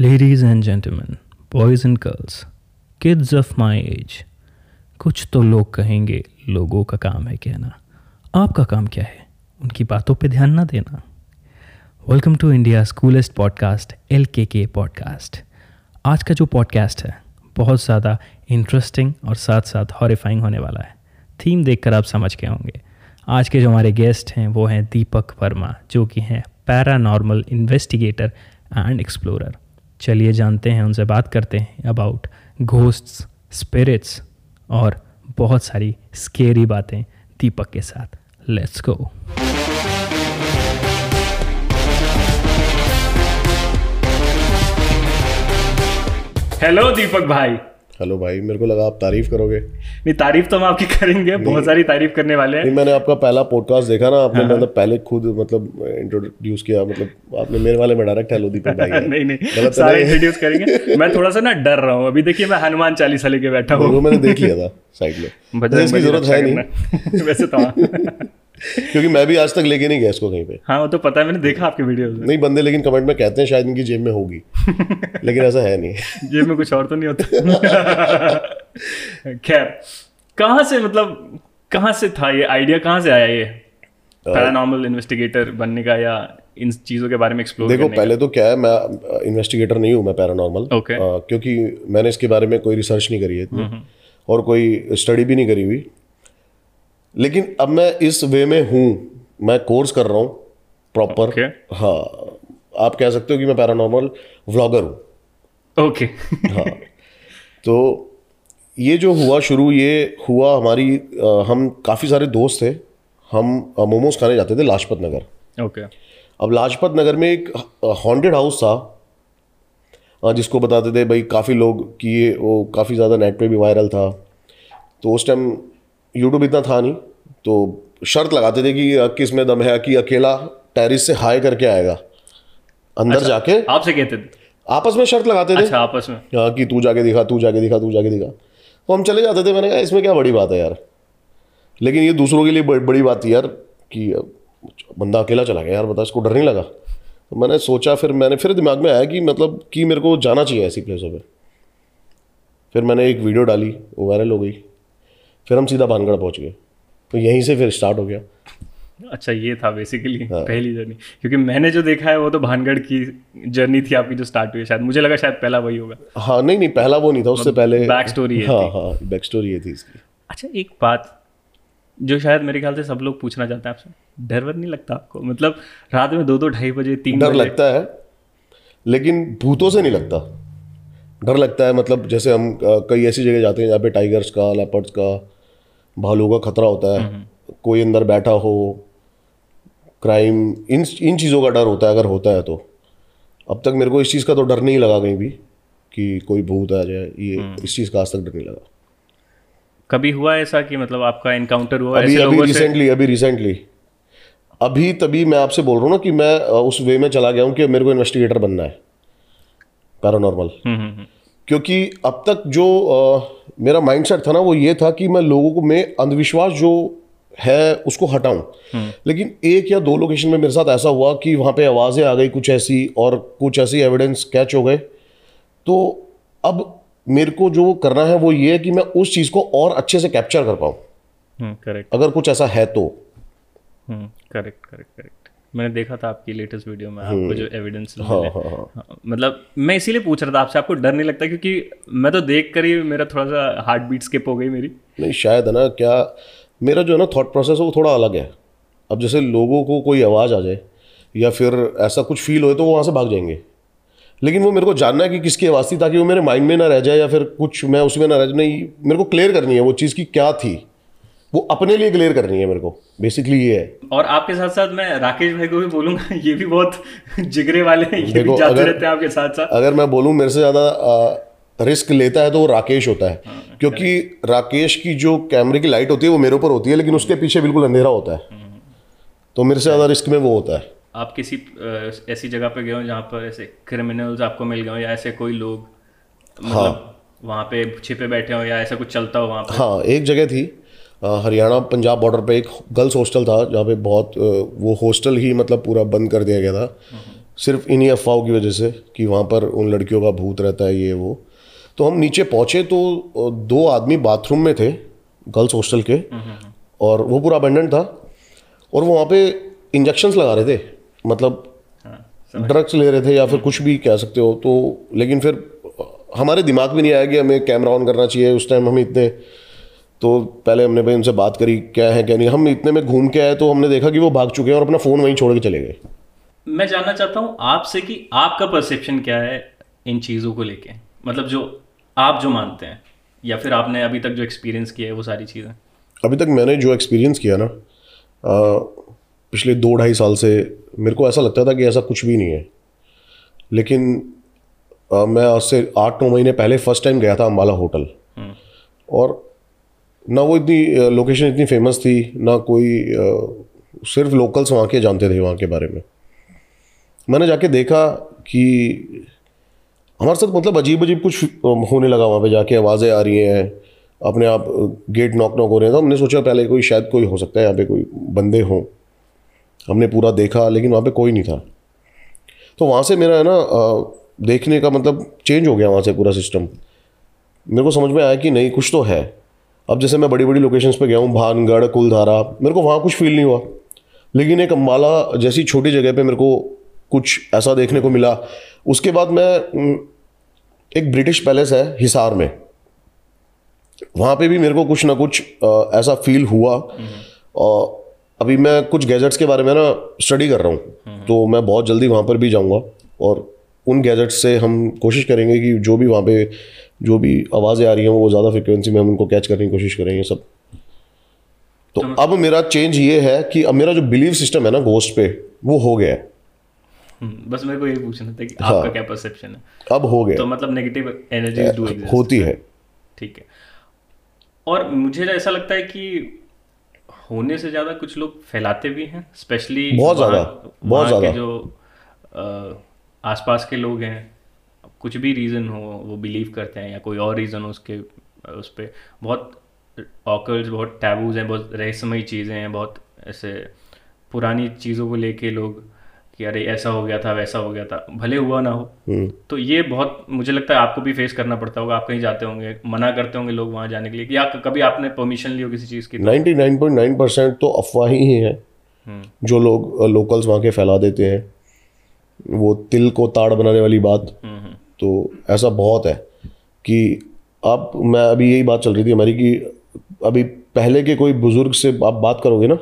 Ladies and gentlemen, boys and girls kids of my age कुछ तो लोग कहेंगे लोगों का काम है कहना। आपका काम क्या है? उनकी बातों पे ध्यान ना देना। Welcome to India coolest podcast L K K podcast आज का जो पॉडकास्ट है बहुत ज़्यादा इंटरेस्टिंग और साथ साथ हॉरिफाइंग होने वाला है। थीम देखकर आप समझ गए होंगे। आज के जो हमारे गेस्ट हैं वो हैं दीपक वर्मा जो कि हैं पैरानॉर्मल इन्वेस्टिगेटर एंड एक्सप्लोरर चलिए जानते हैं, उनसे बात करते हैं अबाउट घोस्ट्स स्पिरिट्स और बहुत सारी स्केरी बातें दीपक के साथ। लेट्स गो हेलो दीपक भाई। हेलो भाई मेरे को लगा आप तारीफ़ करोगे। नहीं तारीफ़ तो हम आपकी करेंगे बहुत सारी तारीफ़ करने वाले हैं। नहीं मैंने आपका पहला पॉडकास्ट देखा ना आपने मतलब पहले खुद मतलब इंट्रोड्यूस किया मतलब आपने मेरे वाले में डायरेक्ट हेलो दीपक भाई। है। नहीं नहीं तो सारे इंट्रोड्यूस करेंगे। मैं थोड़ा सा ना डर रहा हूँ। अभी देखिए मैं हनुमान चालीसा लेके बैठा हूँ। मैंने देख लिया था साइड में। इसकी ज़रूरत है नहीं। वैसे तो हाँ। क्योंकि मैं भी आज तक लेके नहीं गया इसको कहीं पे। हाँ वो तो पता है मैंने देखा आपके वीडियो में। नहीं बंदे लेकिन कमेंट में कहते हैं शायद इनकी जेब में होगी। लेकिन ऐसा है नहीं। जेब में कुछ और तो नहीं होता। खैर कहाँ से मतलब कहाँ से था ये आइडिया कहाँ से आया ये? पैरानॉर्मल इन्वेस्टिगेटर बनने का या इन चीज़ों के बारे में एक्सप्लोर देखो करने पहले तो क्या है मैं इन्वेस्टिगेटर नहीं हूँ मैं पैरानॉर्मल Okay. क्योंकि मैंने इसके बारे में कोई रिसर्च नहीं करी है हम्म, इतनी और कोई स्टडी भी नहीं करी हुई। लेकिन अब मैं इस वे में हूँ मैं कोर्स कर रहा हूँ प्रॉपर Okay. हाँ आप कह सकते हो कि मैं पैरानॉर्मल व्लॉगर हूँ। ओके हाँ तो ये जो हुआ शुरू ये हुआ हमारी अ, हम काफ़ी सारे दोस्त थे। हम मोमोज खाने जाते थे लाजपत नगर। Okay okay. अब लाजपत नगर में एक हॉन्टेड हाउस था जिसको बताते थे भाई काफ़ी लोग कि ये वो काफ़ी ज़्यादा नेट पे भी वायरल था। तो उस टाइम यूट्यूब इतना था नहीं तो शर्त लगाते थे कि किसमें दम है कि अकेला टेरिस से हाई करके आएगा। अंदर अच्छा, जाके आपसे कहते थे? आपस में शर्त लगाते थे। अच्छा आपस में। हाँ कि तू जाके दिखा तू जाके दिखा तू जाके दिखा। तो हम चले जाते थे मैंने कहा इसमें क्या बड़ी बात है यार। लेकिन ये दूसरों के लिए बड़ी बात थी यार कि बंदा अकेला चला गया यार बता इसको डर नहीं लगा। तो मैंने सोचा फिर मैंने फिर दिमाग में आया कि मतलब कि मेरे को जाना चाहिए ऐसी प्लेसों पर फिर मैंने एक वीडियो डाली वो वायरल हो गई। फिर हम सीधा भानगढ़ पहुँच गए। तो यहीं से फिर स्टार्ट हो गया। अच्छा ये था बेसिकली हाँ। पहली जर्नी क्योंकि मैंने जो देखा है वो तो भानगढ़ की जर्नी थी आपकी जो स्टार्ट हुई शायद। मुझे लगा शायद पहला वही होगा। हाँ नहीं नहीं पहला वो नहीं था उससे पहले बैक स्टोरी है हाँ हाँ बैक स्टोरी ये थी इसकी। अच्छा एक बात जो शायद मेरे ख्याल से सब लोग पूछना चाहते हैं आपसे। डर वर नहीं लगता आपको? मतलब रात में दो दो ढाई बजे तीन डर लगता है लेकिन भूतों से नहीं लगता। डर लगता है मतलब जैसे हम कई ऐसी जगह जाते हैं जहाँ पे टाइगर्स का लेपर्ड्स का भालू का खतरा होता है। कोई अंदर बैठा हो क्राइम इन इन चीज़ों का डर होता है अगर होता है तो। अब तक मेरे को इस चीज़ का तो डर नहीं लगा कहीं भी कि कोई भूत आ जाए ये इस चीज़ का आज तक डर नहीं लगा। कभी हुआ ऐसा कि मतलब आपका इनकाउंटर हुआ अभी अभी रिसेंटली अभी रिसेंटली अभी तभी मैं आपसे बोल रहा हूँ ना कि मैं उस वे में चला गया हूँ कि मेरे को इन्वेस्टिगेटर बनना है। Paranormal hmm, hmm, hmm. क्योंकि अब तक जो अ, मेरा माइंडसेट था ना वो ये था कि मैं लोगों को में अंधविश्वास जो है उसको हटाऊं। लेकिन एक या दो लोकेशन में मेरे साथ ऐसा हुआ कि वहाँ पे आवाज़ें आ गई कुछ ऐसी और कुछ ऐसी एविडेंस कैच हो गए। तो अब मेरे को जो करना है वो ये है कि मैं उस चीज़ को और अच्छे से कैप्चर कर पाऊँ। हम्म करेक्ट अगर कुछ ऐसा है तो। हम्म करेक्ट करेक्ट करेक्ट मैंने देखा था आपकी लेटेस्ट वीडियो में आपको जो एविडेंस हाँ हाँ हाँ। हाँ, मतलब मैं इसीलिए पूछ रहा था आपसे आपको डर नहीं लगता क्योंकि मैं तो देख कर ही मेरा थोड़ा सा हार्ट बीट स्किप हो गई मेरी। नहीं शायद है ना क्या मेरा जो है ना थॉट प्रोसेस है वो थोड़ा अलग है। अब जैसे लोगों को कोई आवाज़ आ जाए या फिर ऐसा कुछ फील होए तो वो वहाँ से भाग जाएँगे। लेकिन वो मेरे को जानना है कि किसकी आवाज़ थी ताकि वो मेरे माइंड में ना रह जाए या फिर कुछ मैं उसमें ना रह जाए। नहीं मेरे को क्लियर करनी है वो चीज़ की क्या थी। वो अपने लिए क्लियर करनी है मेरे को बेसिकली ये है। और आपके साथ साथ मैं राकेश भाई को भी बोलूँगा ये भी बहुत जिगरे वाले हैं ये भी जाते अगर- रहते हैं आपके साथ साथ। अगर मैं बोलूँ मेरे से ज़्यादा रिस्क लेता है तो वो राकेश होता है। हाँ, क्योंकि राकेश की जो कैमरे की लाइट होती है वो मेरे ऊपर होती है लेकिन उसके पीछे बिल्कुल अंधेरा होता है। तो मेरे से ज़्यादा रिस्क में वो होता है। आप किसी ऐसी जगह पे गए हो जहाँ पर ऐसे क्रिमिनल्स आपको मिल गए हो या ऐसे कोई लोग मतलब वहाँ पे छिपे बैठे हो या ऐसा कुछ चलता हो वहाँ पे? हाँ एक जगह थी हरियाणा पंजाब बॉर्डर पे एक गर्ल्स हॉस्टल था जहाँ पे बहुत वो हॉस्टल ही मतलब पूरा बंद कर दिया गया था। सिर्फ़ इन्हीं अफवाहों की वजह से कि वहाँ पर उन लड़कियों का भूत रहता है ये वो। तो हम नीचे पहुँचे तो दो आदमी बाथरूम में थे गर्ल्स हॉस्टल के। और वो पूरा अबेंडेंट था। और वो वहाँ पे इंजेक्शंस लगा रहे थे मतलब ड्रग्स ले रहे थे या फिर कुछ भी कह सकते हो। तो लेकिन फिर हमारे दिमाग में नहीं आया कि हमें कैमरा ऑन करना चाहिए उस टाइम हम इतने तो पहले हमने भाई उनसे बात करी क्या है क्या नहीं। हम इतने में घूम के आए तो हमने देखा कि वो भाग चुके हैं और अपना फ़ोन वहीं छोड़ के चले गए। मैं जानना चाहता हूँ आपसे कि आपका परसेप्शन क्या है इन चीज़ों को लेके? मतलब जो आप जो मानते हैं या फिर आपने अभी तक जो एक्सपीरियंस किया है वो सारी चीज़ें? अभी तक मैंने जो एक्सपीरियंस किया ना पिछले दो ढाई साल से मेरे को ऐसा लगता था कि ऐसा कुछ भी नहीं है। लेकिन अ, मैं आज से आठ नौ महीने पहले फ़र्स्ट टाइम गया था अम्बाला होटल। और ना वो इतनी लोकेशन इतनी फ़ेमस थी, ना कोई सिर्फ़ लोकल्स वहाँ के जानते थे वहाँ के बारे में। मैंने जाके देखा कि हमारे साथ मतलब अजीब अजीब कुछ होने लगा वहाँ पे जाके, आवाज़ें आ रही हैं, अपने आप गेट नॉक नॉक हो रहे हैं। तो हमने सोचा पहले कोई, शायद कोई हो सकता है, यहाँ पे कोई बंदे हों। हमने पूरा देखा, लेकिन वहाँ पे कोई नहीं था। तो वहाँ से मेरा, है ना देखने का मतलब चेंज हो गया वहाँ से पूरा सिस्टम मेरे को समझ में आया कि नहीं, कुछ तो है। अब जैसे मैं बड़ी बड़ी लोकेशंस पे गया हूँ भानगढ़ कुलधारा मेरे को वहाँ कुछ फील नहीं हुआ। लेकिन एक अम्बाला जैसी छोटी जगह पे मेरे को कुछ ऐसा देखने को मिला। उसके बाद मैं एक ब्रिटिश पैलेस है हिसार में। वहाँ पे भी मेरे को कुछ ना कुछ ऐसा फील हुआ। और अभी मैं कुछ गैजेट्स के बारे में ना स्टडी कर रहा हूँ। तो मैं बहुत जल्दी वहाँ पर भी जाऊँगा और उन गैजेट्स से हम कोशिश करेंगे कि जो भी वहाँ पे जो भी आवाज़ें आ रही हैं वो ज़्यादा फ्रिक्वेंसी में हम उनको कैच करने की कोशिश करेंगे सब। तो अब मेरा चेंज ये है कि अब मेरा जो बिलीव सिस्टम है ना घोस्ट पे वो हो गया है। हम्म, बस मेरे को यही पूछना था कि हाँ। आपका क्या परसेप्शन है? अब हो गया। तो मतलब नेगेटिव एग्जिस्ट होती है। ठीक है। और मुझे ऐसा लगता है कि होने से ज़्यादा कुछ लोग फैलाते भी हैं स्पेशली बहुत ज़्यादा, बहुत ज़्यादा। जो आसपास के लोग हैं कुछ भी रीज़न हो वो बिलीव करते हैं या कोई और रीज़न हो उसके उस पर बहुत ऑकल्स बहुत टैबूज हैं बहुत रहस्यमयी चीज़ें हैं बहुत ऐसे पुरानी चीज़ों को लेके लोग कि अरे ऐसा हो गया था वैसा हो गया था भले हुआ ना हो हम्म। तो ये बहुत मुझे लगता है आपको भी फेस करना पड़ता होगा आप कहीं जाते होंगे मना करते होंगे लोग वहाँ जाने के लिए कि या कभी आपने परमिशन ली हो किसी चीज़ की 99.9 परसेंट तो अफवाह ही है हम्म। जो लोग लोकल्स वहाँ के फैला देते हैं वो तिल को ताड़ बनाने वाली बात। हम्म, हम्म, तो ऐसा बहुत है कि आप मैं अभी यही बात चल रही थी हमारी कि अभी पहले के कोई बुज़ुर्ग से आप बात करोगे ना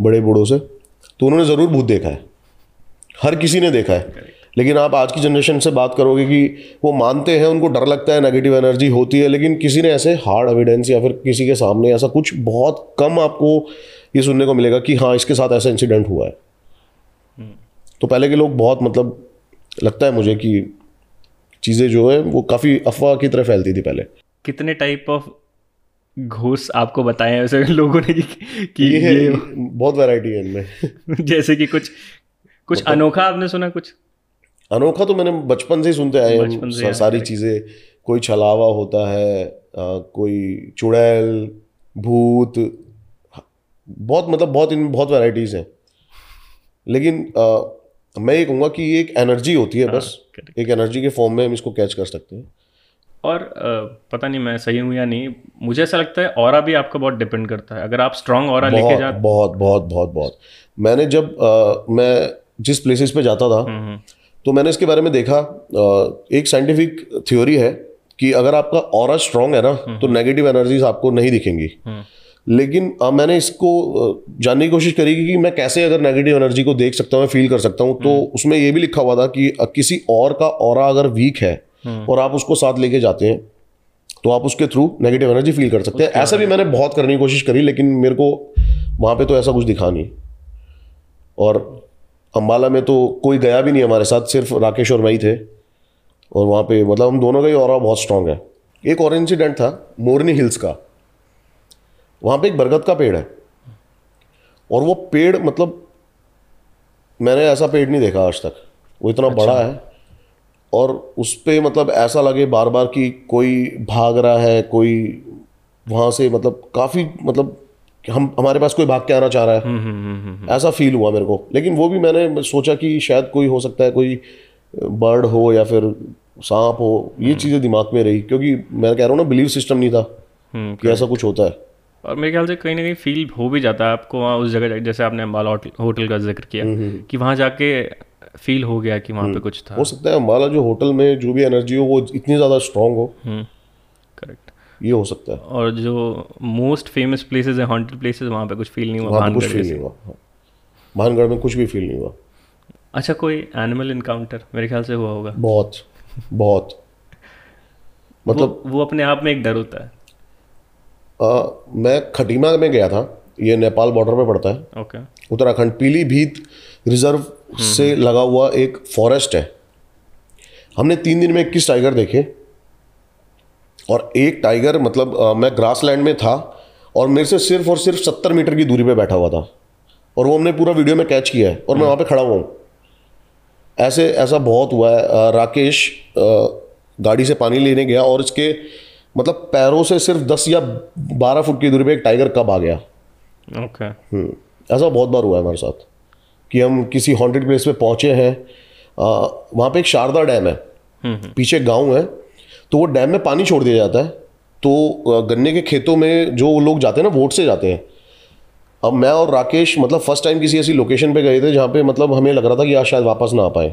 बड़े बूढ़ों से तो उन्होंने ज़रूर भूत देखा है। हर किसी ने देखा है। लेकिन आप आज की जनरेशन से बात करोगे कि वो मानते हैं उनको डर लगता है नेगेटिव एनर्जी होती है लेकिन किसी ने ऐसे हार्ड एविडेंस या फिर किसी के सामने ऐसा कुछ बहुत कम आपको ये सुनने को मिलेगा कि हाँ इसके साथ ऐसा इंसिडेंट हुआ है। तो पहले के लोग बहुत मतलब लगता है मुझे कि चीज़ें जो है वो काफ़ी अफवाह की तरह फैलती थी पहले। कितने टाइप ऑफ़ घोष आपको बताए हैं वैसे लोगों ने कि, कि ये ये बहुत वैरायटी है इनमें। जैसे कि कुछ कुछ मतलब, अनोखा आपने सुना कुछ? अनोखा तो मैंने बचपन से ही सुनते आए हम से, हाँ, सारी चीज़ें कोई छलावा होता है अ, कोई चुड़ैल भूत बहुत मतलब बहुत इन बहुत वैरायटीज़ हैं। लेकिन अ, मैं ये कहूँगा कि ये एक एनर्जी होती है बस। एक एनर्जी के फॉर्म में हम इसको कैच कर सकते हैं। और पता नहीं मैं सही हूँ या नहीं मुझे ऐसा लगता है और भी आपका बहुत डिपेंड करता है। अगर आप स्ट्रांग और लेके बहुत बहुत बहुत बहुत बहुत। मैंने जब अ, मैं जिस प्लेसेस पे जाता था हम्म, तो मैंने इसके बारे में देखा अ, एक साइंटिफिक थ्योरी है कि अगर आपका और स्ट्रांग है ना तो नेगेटिव एनर्जीज आपको नहीं दिखेंगी। लेकिन अ, मैंने इसको जानने की कोशिश करी कि मैं कैसे अगर नेगेटिव एनर्जी को देख सकता हूँ फील कर सकता हूँ तो उसमें ये भी लिखा हुआ था कि किसी और का और अगर वीक है और आप उसको साथ लेके जाते हैं तो आप उसके थ्रू नेगेटिव एनर्जी फील कर सकते हैं। ऐसा भी मैंने बहुत करने की कोशिश करी लेकिन मेरे को वहाँ पे तो ऐसा कुछ दिखा नहीं। और अम्बाला में तो कोई गया भी नहीं हमारे साथ सिर्फ़ राकेश और मैं ही थे। और वहाँ पे मतलब हम दोनों का ही और बहुत स्ट्रांग है। एक और इंसिडेंट था मोरनी हिल्स का। वहाँ पे एक बरगद का पेड़ है। और वो पेड़ मतलब मैंने ऐसा पेड़ नहीं देखा आज तक। वो इतना अच्छा। बड़ा है और उस पर मतलब ऐसा लगे बार बार कि कोई भाग रहा है कोई वहाँ से मतलब काफ़ी मतलब हम हमारे पास कोई भाग के आना चाह रहा है। हम्म हम्म हम्म हम्म ऐसा फील हुआ मेरे को। लेकिन वो भी मैंने सोचा कि शायद कोई हो सकता है कोई बर्ड हो या फिर सांप हो ये चीज़ें दिमाग में रही क्योंकि मैं कह रहा हूँ ना बिलीव सिस्टम नहीं था हम्म कि ऐसा कुछ होता है। और मेरे ख्याल से कहीं ना कहीं फील हो भी जाता है आपको वहाँ उस जगह जैसे आपने अम्बाला होटल का ज़िक्र किया कि वहाँ जाके फील हो गया कि वहाँ पे कुछ था। हो सकता है अम्बाला जो होटल में जो भी एनर्जी हो वो इतनी ज़्यादा स्ट्रांग हो। करेक्ट ये हो सकता है। और जो मोस्ट फ़ेमस प्लेसेस है हॉन्टेड प्लेसेस वहाँ पे कुछ फील नहीं हुआ कुछ फील नहीं हुआ हाँ। भानगढ़ में कुछ भी फील नहीं हुआ। अच्छा कोई एनिमल इनकाउंटर मेरे ख्याल से हुआ होगा। बहुत बहुत। मतलब वो, वो अपने आप में एक डर होता है। आ, मैं खटीमा में गया था। ये नेपाल बॉर्डर पे पड़ता है। ओके उत्तराखंड पीलीभीत रिज़र्व से लगा हुआ एक फॉरेस्ट है। हमने तीन दिन में इक्कीस टाइगर देखे? और एक टाइगर मतलब अ, मैं ग्रास लैंड में था और मेरे से सिर्फ़ और सिर्फ़ सत्तर मीटर की दूरी पे बैठा हुआ था। और वो हमने पूरा वीडियो में कैच किया है और मैं वहाँ पे खड़ा हुआ हूँ। ऐसे ऐसा बहुत हुआ है। राकेश गाड़ी से पानी लेने गया और इसके मतलब पैरों से सिर्फ़ दस या बारह फुट की दूरी पे एक टाइगर कब आ गया? ओके हम्म, ऐसा बहुत बार हुआ है हमारे साथ कि हम किसी हॉन्टेड प्लेस पे पहुँचे हैं वहाँ पे एक शारदा डैम है। पीछे गाँव है तो वो डैम में पानी छोड़ दिया जाता है तो गन्ने के खेतों में जो लोग जाते हैं ना वोट से जाते हैं। अब मैं और राकेश मतलब फ़र्स्ट टाइम किसी ऐसी लोकेशन पे गए थे जहाँ पे मतलब हमें लग रहा था कि आज शायद वापस ना आ पाए।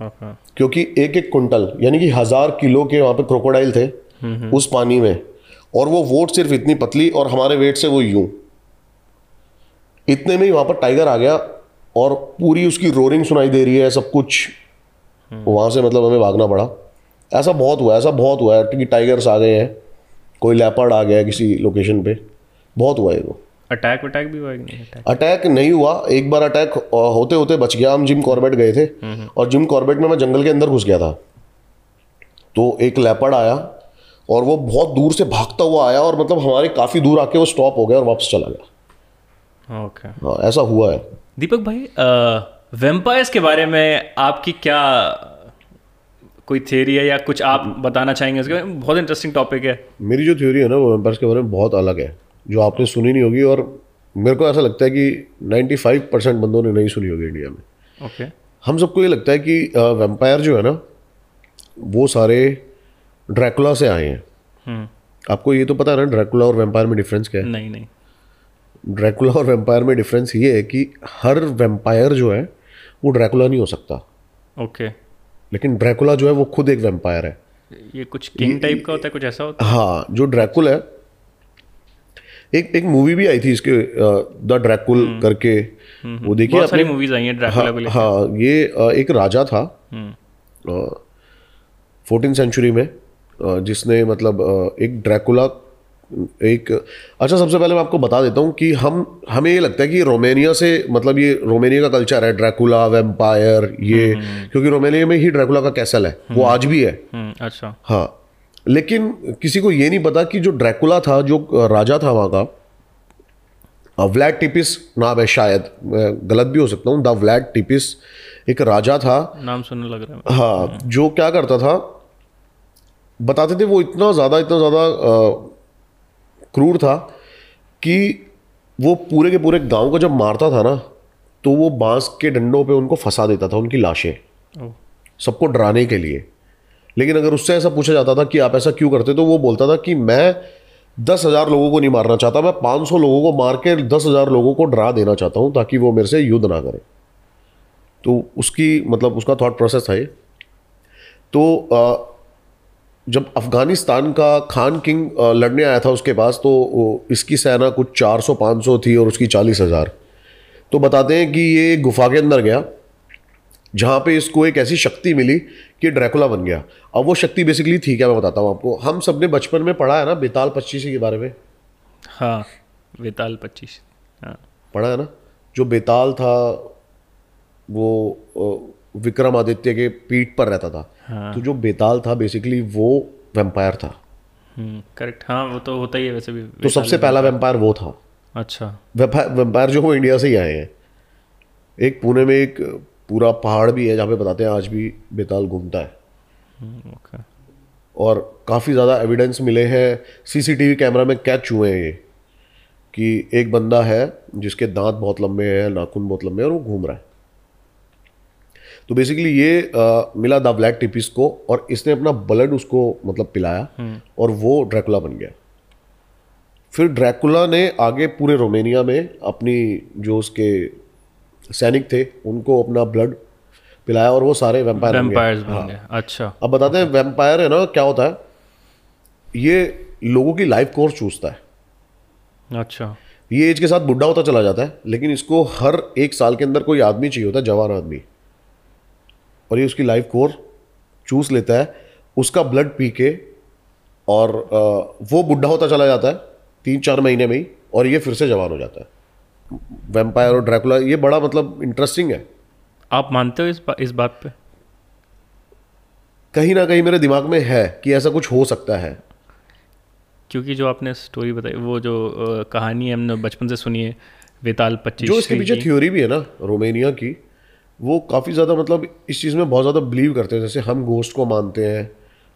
ओके क्योंकि एक एक कुंटल यानी कि हज़ार किलो के वहाँ पे क्रोकोडाइल थे। उस पानी में। और वो वोट सिर्फ़ इतनी पतली और हमारे वेट से वो यूँ। इतने में ही वहाँ पर टाइगर आ गया और पूरी उसकी रोरिंग सुनाई दे रही है सब कुछ। वहाँ से मतलब हमें भागना पड़ा। ऐसा बहुत हुआ ऐसा बहुत हुआ है कि टाइगर्स आ गए हैं। कोई लेपर्ड आ गया किसी लोकेशन पे। बहुत हुआ है ये तो। अटैक भी हुआ नहीं? अटैक? अटैक नहीं हुआ। एक बार अटैक होते होते बच गया। हम जिम कॉर्बेट गए थे। और जिम कॉर्बेट में मैं जंगल के अंदर घुस गया था। तो एक लेपर्ड आया। और वो बहुत दूर से भागता हुआ आया और मतलब हमारे काफ़ी दूर आके वो स्टॉप हो गया और वापस चला गया। ओके हाँ ऐसा हुआ है। दीपक भाई वेम्पायर्स के बारे में आपकी क्या कोई थ्योरी है या कुछ आप बताना चाहेंगे उसके बारे में? बहुत इंटरेस्टिंग टॉपिक है। मेरी जो थ्योरी है ना वो वेम्पायर्स के बारे में बहुत अलग है जो आपने सुनी नहीं होगी और मेरे को ऐसा लगता है कि 95 परसेंट बंदों ने नहीं सुनी होगी इंडिया में। Okay okay. हम सबको ये लगता है कि वेम्पायर जो है ना वो सारे ड्रैकुला से आए हैं। हम्म। आपको ये तो पता है ना ड्रैकुला और वेम्पायर में डिफरेंस क्या है? नहीं नहीं। ड्रैकुला और वेम्पायर में डिफरेंस ये है कि हर वेम्पायर जो है वो ड्रैकुला नहीं हो सकता। ओके लेकिन ड्रैकुला जो है वो खुद एक वेम्पायर है। ये कुछ किंग टाइप का होता है कुछ ऐसा होता है? हाँ जो ड्रैकुल है एक एक मूवी भी आई थी इसके द ड्रैकुल करके। वो है देखिए सारी आपने मूवीज़ आई हैं ड्रैकुला को हाँ, हाँ ये एक राजा था हम्म। फोर्टीन सेंचुरी में। जिसने मतलब एक ड्रैकुला एक अच्छा सबसे पहले मैं आपको बता देता हूँ कि हम हमें ये लगता है कि रोमेनिया से मतलब ये रोमेनिया का कल्चर है ड्रैकुला वेम्पायर ये क्योंकि रोमेनिया में ही ड्रैकुला का कैसल है वो आज भी है। हम्म अच्छा। हाँ लेकिन किसी को ये नहीं पता कि जो ड्रैकुला था जो राजा था वहाँ का व्लैड टिपिस नाम है शायद मैं गलत भी हो सकता हूँ द व्लैड टिपिस एक राजा था। नाम सुनने लग रहा है हाँ जो क्या करता था बताते थे वो इतना ज़्यादा इतना ज़्यादा क्रूर था कि वो पूरे के पूरे गाँव को जब मारता था ना तो वो बाँस के डंडों पे उनको फंसा देता था उनकी लाशें। सबको डराने के लिए। लेकिन अगर उससे ऐसा पूछा जाता था कि आप ऐसा क्यों करते तो वो बोलता था कि मैं दस हज़ार लोगों को नहीं मारना चाहता मैं पाँच सौ लोगों को मार के दस हज़ार लोगों को डरा देना चाहता हूँ ताकि वो मेरे से युद्ध ना करें। तो उसकी मतलब उसका थॉट प्रोसेस था ये। तो अ, जब अफ़गानिस्तान का खान किंग लड़ने आया था उसके पास तो इसकी सेना कुछ 400-500 थी और उसकी चालीस हज़ार। तो बताते हैं कि ये गुफा के अंदर गया जहाँ पे इसको एक ऐसी शक्ति मिली कि ड्रैकुला बन गया। अब वो शक्ति बेसिकली थी क्या मैं बताता हूँ आपको? हम सबने बचपन में पढ़ा है ना बेताल पच्चीस के बारे में? हाँ बेताल पच्चीस हाँ। पढ़ा है ना? जो बेताल था वो विक्रमादित्य के पीठ पर रहता था। हाँ। तो जो बेताल था बेसिकली वो वेम्पायर था। करेक्ट हाँ वो तो होता ही है वैसे भी तो सबसे पहला वेम्पायर वो था। अच्छा। वेम्पायर जो वो इंडिया से ही आए हैं। एक पुणे में एक पूरा पहाड़ भी है जहाँ पे बताते हैं आज भी बेताल घूमता है। हम्म, ओके और काफ़ी ज़्यादा एविडेंस मिले हैं। सीसीटीवी कैमरा में कैच हुए हैं ये कि एक बंदा है जिसके दांत बहुत लंबे हैं नाखून बहुत लंबे हैं और वो घूम रहा है। तो बेसिकली ये अ, मिला द ब्लैक टिपिस को और इसने अपना ब्लड उसको मतलब पिलाया और वो ड्रैकुला बन गया। फिर ड्रैकुला ने आगे पूरे रोमेनिया में अपनी जो उसके सैनिक थे उनको अपना ब्लड पिलाया और वो सारे वेम्पायर बन वैम्पायर्स बन गए। अच्छा। अब बताते हैं वेम्पायर है ना क्या होता है? ये लोगों की लाइफ कोर्स चूसता है। अच्छा। ये एज के साथ बुढ़ा होता चला जाता है लेकिन इसको हर एक साल के अंदर कोई आदमी चाहिए होता है जवान आदमी। और ये उसकी लाइफ कोर चूस लेता है उसका ब्लड पी के और वो बुढ़ा होता चला जाता है तीन चार महीने में ही और ये फिर से जवान हो जाता है। वेम्पायर और ड्रैकुला ये बड़ा मतलब इंटरेस्टिंग है। आप मानते हो इस बा, इस बात पे? कहीं ना कहीं मेरे दिमाग में है कि ऐसा कुछ हो सकता है। क्योंकि जो आपने स्टोरी बताई वो जो कहानी है हमने बचपन से सुनी है वेताल पच्चीस जो इसके पीछे थ्योरी भी है ना रोमेनिया की वो काफ़ी ज़्यादा मतलब इस चीज़ में बहुत ज़्यादा बिलीव करते हैं जैसे हम गोस्ट को मानते हैं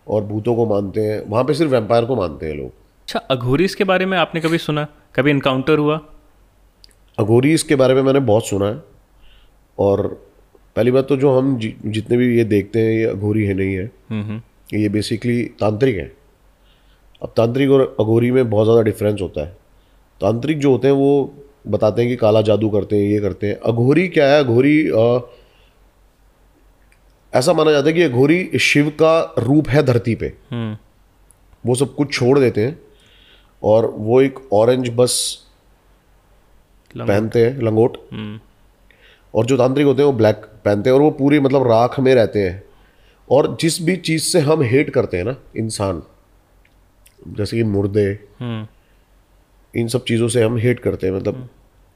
और भूतों को मानते हैं वहाँ पे सिर्फ़ वेम्पायर को मानते हैं लोग। अच्छा अघोरीस के बारे में आपने कभी सुना? कभी इनकाउंटर हुआ? अघोरीस के बारे में मैंने बहुत सुना है और पहली बात तो जो हम जि, जितने भी ये देखते हैं ये अघोरी है नहीं है। ये बेसिकली तांत्रिक है। अब तांत्रिक और अघोरी में बहुत ज़्यादा डिफरेंस होता है। तांत्रिक जो होते हैं वो बताते हैं कि काला जादू करते हैं ये करते हैं। अघोरी क्या है? अघोरी ऐसा माना जाता है कि अघोरी शिव का रूप है धरती पे। हम्म। वो सब कुछ छोड़ देते हैं और वो एक ऑरेंज बस पहनते हैं लंगोट। हम्म। और जो तांत्रिक होते हैं वो ब्लैक पहनते हैं और वो पूरी मतलब राख में रहते हैं। और जिस भी चीज़ से हम हेट करते हैं ना इंसान जैसे कि मुर्दे हम्म। इन सब चीज़ों से हम हेट करते हैं मतलब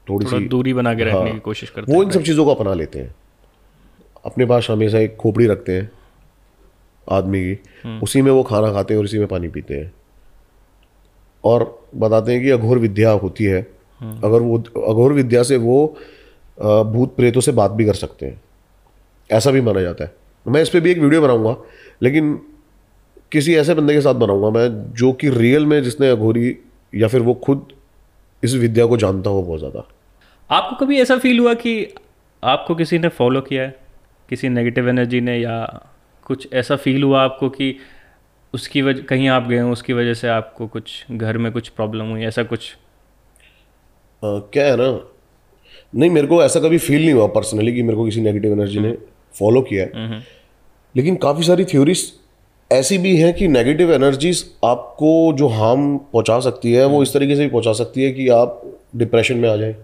थोड़ी सी दूरी बना के रखने हाँ। की कोशिश करते वो इन सब चीज़ों को अपना लेते हैं। अपने पास हमेशा एक खोपड़ी रखते हैं आदमी की। उसी में वो खाना खाते हैं और उसी में पानी पीते हैं। और बताते हैं कि अघोर विद्या होती है। अगर वो अघोर विद्या से वो भूत प्रेतों से बात भी कर सकते हैं। ऐसा भी माना जाता है। मैं इस पर भी एक वीडियो बनाऊँगा लेकिन किसी ऐसे बंदे के साथ बनाऊँगा मैं जो कि रियल में जिसने अघोरी या फिर वो खुद इस विद्या को जानता हो बहुत ज़्यादा। आपको कभी ऐसा फील हुआ कि आपको किसी ने फॉलो किया है? किसी नेगेटिव एनर्जी ने या कुछ ऐसा फील हुआ आपको कि उसकी वजह कहीं आप गए हो उसकी वजह से आपको कुछ घर में कुछ प्रॉब्लम हुई ऐसा कुछ? अ, क्या है ना? नहीं मेरे को ऐसा कभी फील नहीं हुआ पर्सनली कि मेरे को किसी नेगेटिव एनर्जी ने फॉलो किया है। लेकिन काफ़ी सारी थ्योरीज ऐसी भी हैं कि नेगेटिव एनर्जीज आपको जो हार्म पहुँचा सकती है वो इस तरीके से भी पहुँचा सकती है कि आप डिप्रेशन में आ जाए।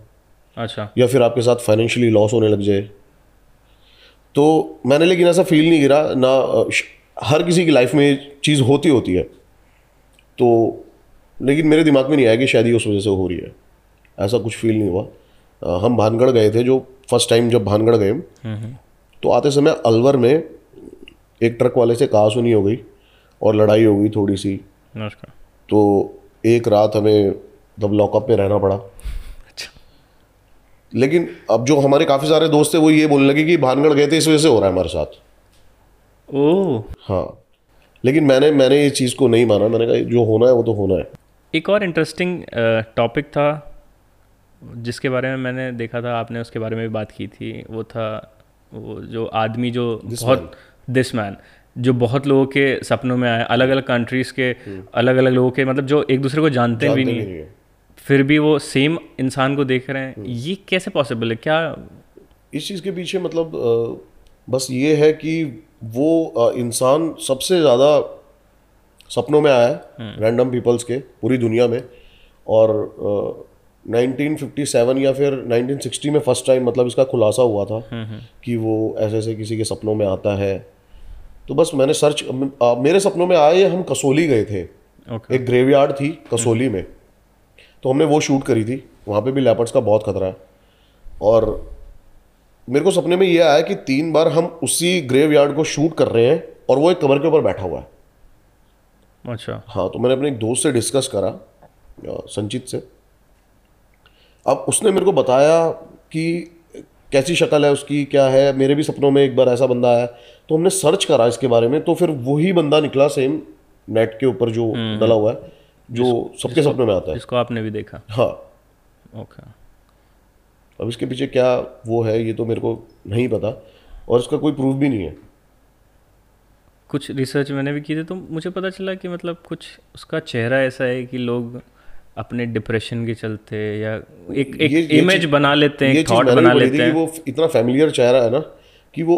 अच्छा। या फिर आपके साथ फाइनेंशियली लॉस होने लग जाए। तो मैंने लेकिन ऐसा फील नहीं करा ना हर किसी की लाइफ में चीज़ होती होती है। तो लेकिन मेरे दिमाग में नहीं आया कि शायद ये उस वजह से हो रही है। ऐसा कुछ फील नहीं हुआ। हम भानगढ़ गए थे जो फ़र्स्ट टाइम जब भानगढ़ गए। तो आते समय अलवर में एक ट्रक वाले से कहा सुनी हो गई और लड़ाई हो गई थोड़ी सी। तो एक रात हमें तब लॉकअप में रहना पड़ा। अच्छा। लेकिन अब जो हमारे काफ़ी सारे दोस्त थे वो ये बोलने लगे कि भानगढ़ गए थे इस वजह से हो रहा है हमारे साथ। ओह। हाँ। लेकिन मैंने मैंने ये चीज़ को नहीं माना। मैंने कहा जो होना है वो तो होना है। एक और इंटरेस्टिंग टॉपिक था जिसके बारे में मैंने देखा था आपने उसके बारे में भी बात की थी वो था वो जो आदमी जो बहुत दिस मैन जो बहुत लोगों के सपनों में आए अलग अलग कंट्रीज़ के अलग अलग लोगों के मतलब जो एक दूसरे को जानते, भी जानते भी नहीं है। फिर भी वो सेम इंसान को देख रहे हैं। ये कैसे पॉसिबल है? क्या इस चीज़ के पीछे मतलब बस ये है कि वो इंसान सबसे ज़्यादा सपनों में आया है रैंडम पीपल्स के पूरी दुनिया में। और अ, 1957 या फिर 1960 में फ़र्स्ट टाइम मतलब इसका खुलासा हुआ था कि वो ऐसे ऐसे किसी के सपनों में आता है। तो बस मैंने सर्च मेरे सपनों में आए हम कसोली गए थे। ओके एक ग्रेवयार्ड थी कसोली में। तो हमने वो शूट करी थी। वहाँ पे भी लेपर्ड्स का बहुत खतरा है। और मेरे को सपने में ये आया कि तीन बार हम उसी ग्रेवयार्ड को शूट कर रहे हैं और वो एक कमर के ऊपर बैठा हुआ है। अच्छा। हाँ तो मैंने अपने एक दोस्त से डिस्कस करा संचित से। अब उसने मेरे को बताया कि कैसी शक्ल है उसकी क्या है? मेरे भी सपनों में एक बार ऐसा बंदा आया तो हमने सर्च करा इसके बारे में तो फिर वही बंदा निकला सेम नेट के ऊपर जो डला हुआ है जो सबके सपनों में आता है। इसको आपने भी देखा। हाँ। ओके। अब इसके पीछे क्या वो है ये तो मेरे को नहीं पता और इसका कोई प्रूफ भी नहीं है। कुछ रिसर्च मैंने भी की थी तो मुझे पता चला कि मतलब कुछ उसका चेहरा ऐसा है कि लोग अपने डिप्रेशन के चलते या एक एक इमेज बना लेते हैं थॉट बना लेते हैं। वो इतना फैमिलियर चेहरा है ना कि वो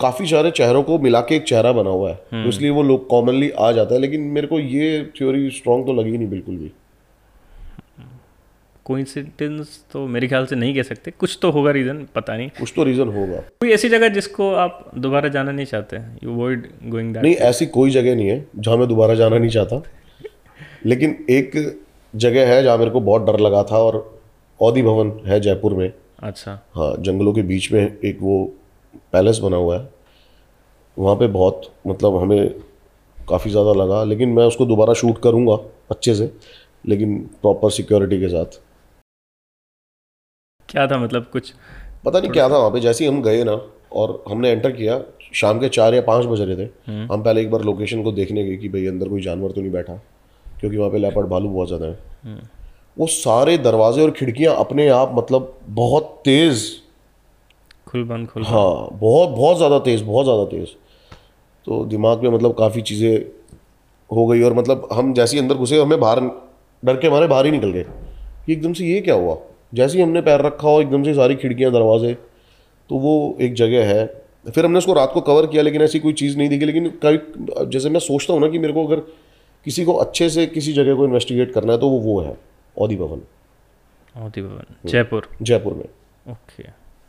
काफ़ी सारे चेहरों को मिला के एक चेहरा बना हुआ है। हम्म। तो इसलिए वो लोग कॉमनली आ जाता है लेकिन मेरे को ये थ्योरी स्ट्रांग तो लगी नहीं बिल्कुल भी। कोइंसिडेंस तो मेरे ख्याल से नहीं कह सकते। कुछ तो होगा रीज़न पता नहीं। कुछ तो रीज़न होगा। कोई ऐसी जगह जिसको आप दोबारा जाना नहीं चाहते? यू अवॉइड गोइंग दैट नहीं ऐसी कोई जगह नहीं है जहाँ मैं दोबारा जाना नहीं चाहता। लेकिन एक जगह है जहाँ मेरे को बहुत डर लगा था और औदी भवन है जयपुर में। अच्छा। हाँ जंगलों के बीच में एक वो पैलेस बना हुआ है। वहाँ पे बहुत मतलब हमें काफ़ी ज़्यादा लगा लेकिन मैं उसको दोबारा शूट करूँगा अच्छे से लेकिन प्रॉपर सिक्योरिटी के साथ। क्या था मतलब कुछ? पता नहीं क्या था वहाँ पे जैसे ही हम गए ना और हमने एंटर किया शाम के चार या पाँच बज रहे थे हम पहले एक बार लोकेशन को देखने गए कि भाई अंदर कोई जानवर तो नहीं बैठा। क्योंकि वहाँ पे लेपर्ड भालू बहुत ज़्यादा है। वो सारे दरवाजे और खिड़कियाँ अपने आप मतलब बहुत तेज़। खुल बंद खुल हाँ बहुत बहुत ज़्यादा तेज़ बहुत ज़्यादा तेज़। तो दिमाग में मतलब काफ़ी चीज़ें हो गई और मतलब हम जैसे ही अंदर घुसे हमें बाहर डर के हमारे बाहर ही निकल गए। कि एकदम से ये क्या हुआ? जैसे ही हमने पैर रखा हो एकदम से सारी खिड़कियाँ दरवाजे तो वो एक जगह है। फिर हमने उसको रात को कवर किया लेकिन ऐसी कोई चीज़ नहीं दिखी। लेकिन कभी जैसे मैं सोचता हूँ ना कि मेरे को अगर किसी को अच्छे से किसी जगह को इन्वेस्टिगेट करना है तो वो वो है औदी भवन मोती भवन जयपुर जयपुर में. ओके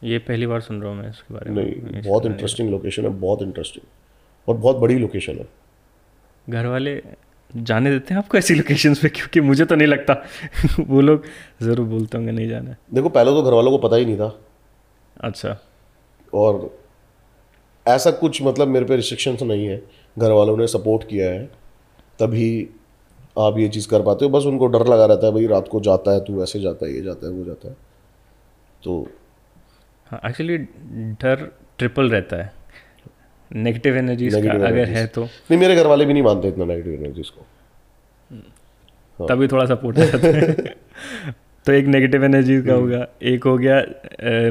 ये पहली बार सुन रहा हूँ मैं इसके बारे में। नहीं बहुत इंटरेस्टिंग लोकेशन है बहुत इंटरेस्टिंग और बहुत बड़ी लोकेशन है. घर वाले जाने देते हैं आपको ऐसी लोकेशंस पे? क्योंकि मुझे तो नहीं लगता। वो लोग ज़रूर बोलते होंगे नहीं जाना देखो पहले तो घर वालों को पता ही नहीं था। अच्छा। और ऐसा कुछ मतलब मेरे पे रिस्ट्रिक्शंस नहीं है। घर वालों ने सपोर्ट किया है। तभी आप ये चीज़ कर पाते हो। बस उनको डर लगा रहता है भाई रात को जाता है तू ऐसे जाता है ये जाता है वो जाता है। तो हाँ एक्चुअली डर ट्रिपल रहता है। नेगेटिव एनर्जी अगर है तो। नहीं मेरे घर वाले भी नहीं मानते इतना नेगेटिव एनर्जीज को। हाँ। तभी थोड़ा सपोर्ट है। तो एक नेगेटिव एनर्जीज का होगा। एक हो गया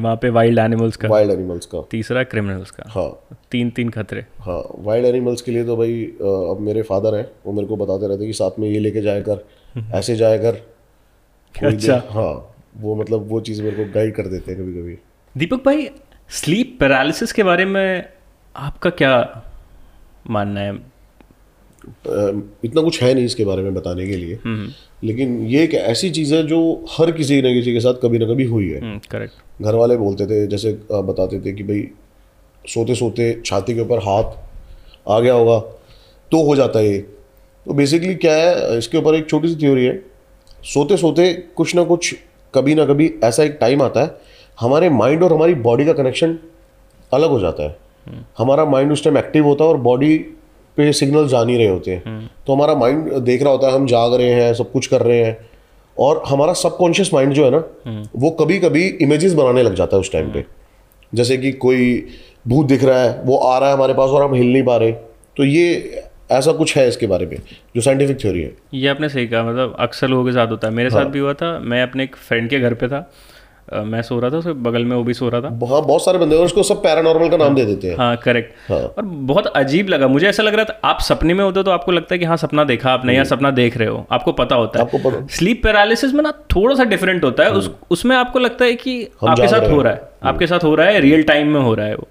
वहाँ पे वाइल्ड एनिमल्स का। वाइल्ड एनिमल्स का। तीसरा क्रिमिनल्स का। हाँ। तीन तीन खतरे। हाँ वाइल्ड एनिमल्स के लिए तो भाई अब मेरे फादर हैं वो मेरे को बताते रहते कि साथ में ये लेके जाया कर ऐसे जाया कर। अच्छा। हाँ वो मतलब वो चीज़ मेरे को गाइड कर देते हैं कभी कभी दीपक भाई स्लीप पैरालिसिस के बारे में आपका क्या मानना है? इतना कुछ है नहीं इसके बारे में बताने के लिए। लेकिन ये एक ऐसी चीज़ है जो हर किसी न किसी के साथ कभी ना कभी हुई है। करेक्ट घर वाले बोलते थे जैसे बताते थे कि भाई सोते सोते छाती के ऊपर हाथ आ गया होगा तो हो जाता है ये। तो बेसिकली क्या है इसके ऊपर एक छोटी सी थ्योरी है। सोते सोते कुछ ना कुछ कभी ना कभी ऐसा एक टाइम आता है हमारे माइंड और हमारी बॉडी का कनेक्शन अलग हो जाता है। हमारा माइंड उस टाइम एक्टिव होता है और बॉडी पे सिग्नल जा नहीं रहे होते। हैं तो हमारा माइंड देख रहा होता है हम जाग रहे हैं सब कुछ कर रहे हैं। और हमारा सबकॉन्शियस माइंड जो है ना वो कभी कभी इमेजेस बनाने लग जाता है उस टाइम पे। जैसे कि कोई भूत दिख रहा है वो आ रहा है हमारे पास और हम हिल नहीं पा रहे। तो ये ऐसा कुछ है इसके बारे में जो साइंटिफिक थ्योरी है। ये आपने सही कहा मतलब अक्सर लोगों के साथ होता है। मेरे हाँ। साथ भी हुआ था मैं अपने एक फ्रेंड के घर पे था। मैं सो रहा था उसके बगल में वो भी सो रहा था। हाँ बहुत सारे बंदे और उसको सब पैरानॉर्मल का नाम दे देते हैं। हाँ करेक्ट हाँ। और बहुत अजीब लगा मुझे ऐसा लग रहा था आप सपने में होते हो तो आपको लगता है कि हाँ सपना देखा आपने या सपना देख रहे हो आपको पता होता है। आपको पता स्लीप पैरालिसिस में ना थोड़ा सा डिफरेंट होता है उस उसमें आपको लगता है कि आपके साथ हो रहा है आपके साथ हो रहा है रियल टाइम में हो रहा है वो।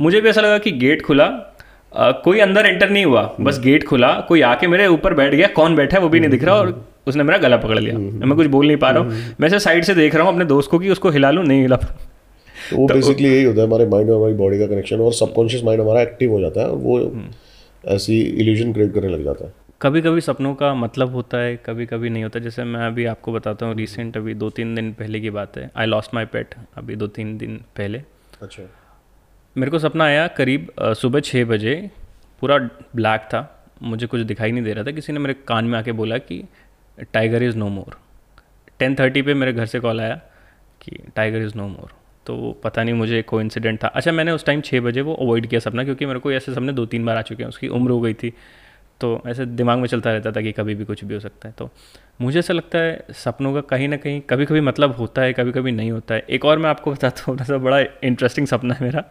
मुझे भी ऐसा लगा कि गेट खुला कोई अंदर एंटर नहीं हुआ बस गेट खुला कोई आके मेरे ऊपर बैठ गया कौन बैठा है वो भी नहीं दिख रहा और उसने मेरा गला पकड़ लिया। मैं कुछ बोल नहीं पा रहा हूँ। मैं से साइड से देख रहा हूँ अपने दोस्त को कि उसको हिला लूँ नहीं हिला तो वो बेसिकली यही होता है हमारे माइंड और हमारी बॉडी का कनेक्शन और सबकॉन्शियस माइंड हमारा एक्टिव हो जाता है और वो ऐसी इल्यूजन क्रिएट करने लग जाता है। कभी कभी सपनों का मतलब होता है कभी कभी नहीं होता। जैसे मैं अभी आपको बताता हूँ रिसेंट अभी दो तीन दिन पहले की बात है। आई लॉस्ट माई पेट अभी दो तीन दिन पहले। अच्छा। मेरे को सपना आया करीब सुबह छः बजे, पूरा ब्लैक था, मुझे कुछ दिखाई नहीं दे रहा था, किसी ने मेरे कान में आके बोला कि tiger is no more. Ten thirty पर मेरे घर से कॉल आया कि टाइगर इज़ नो मोर। तो पता नहीं मुझे को था। अच्छा मैंने उस टाइम छः बजे वो अवॉइड किया सपना, क्योंकि मेरे को ऐसे सपने दो तीन बार आ चुके हैं, उसकी उम्र हो गई थी। तो ऐसे दिमाग में चलता रहता था कि कभी भी कुछ भी हो सकता है। तो मुझे ऐसा लगता है सपनों का कहीं ना कहीं कभी कभी मतलब होता है कभी कभी नहीं होता है। एक और मैं आपको बताता हूँ थोड़ा सा बड़ा इंटरेस्टिंग सपना है मेरा।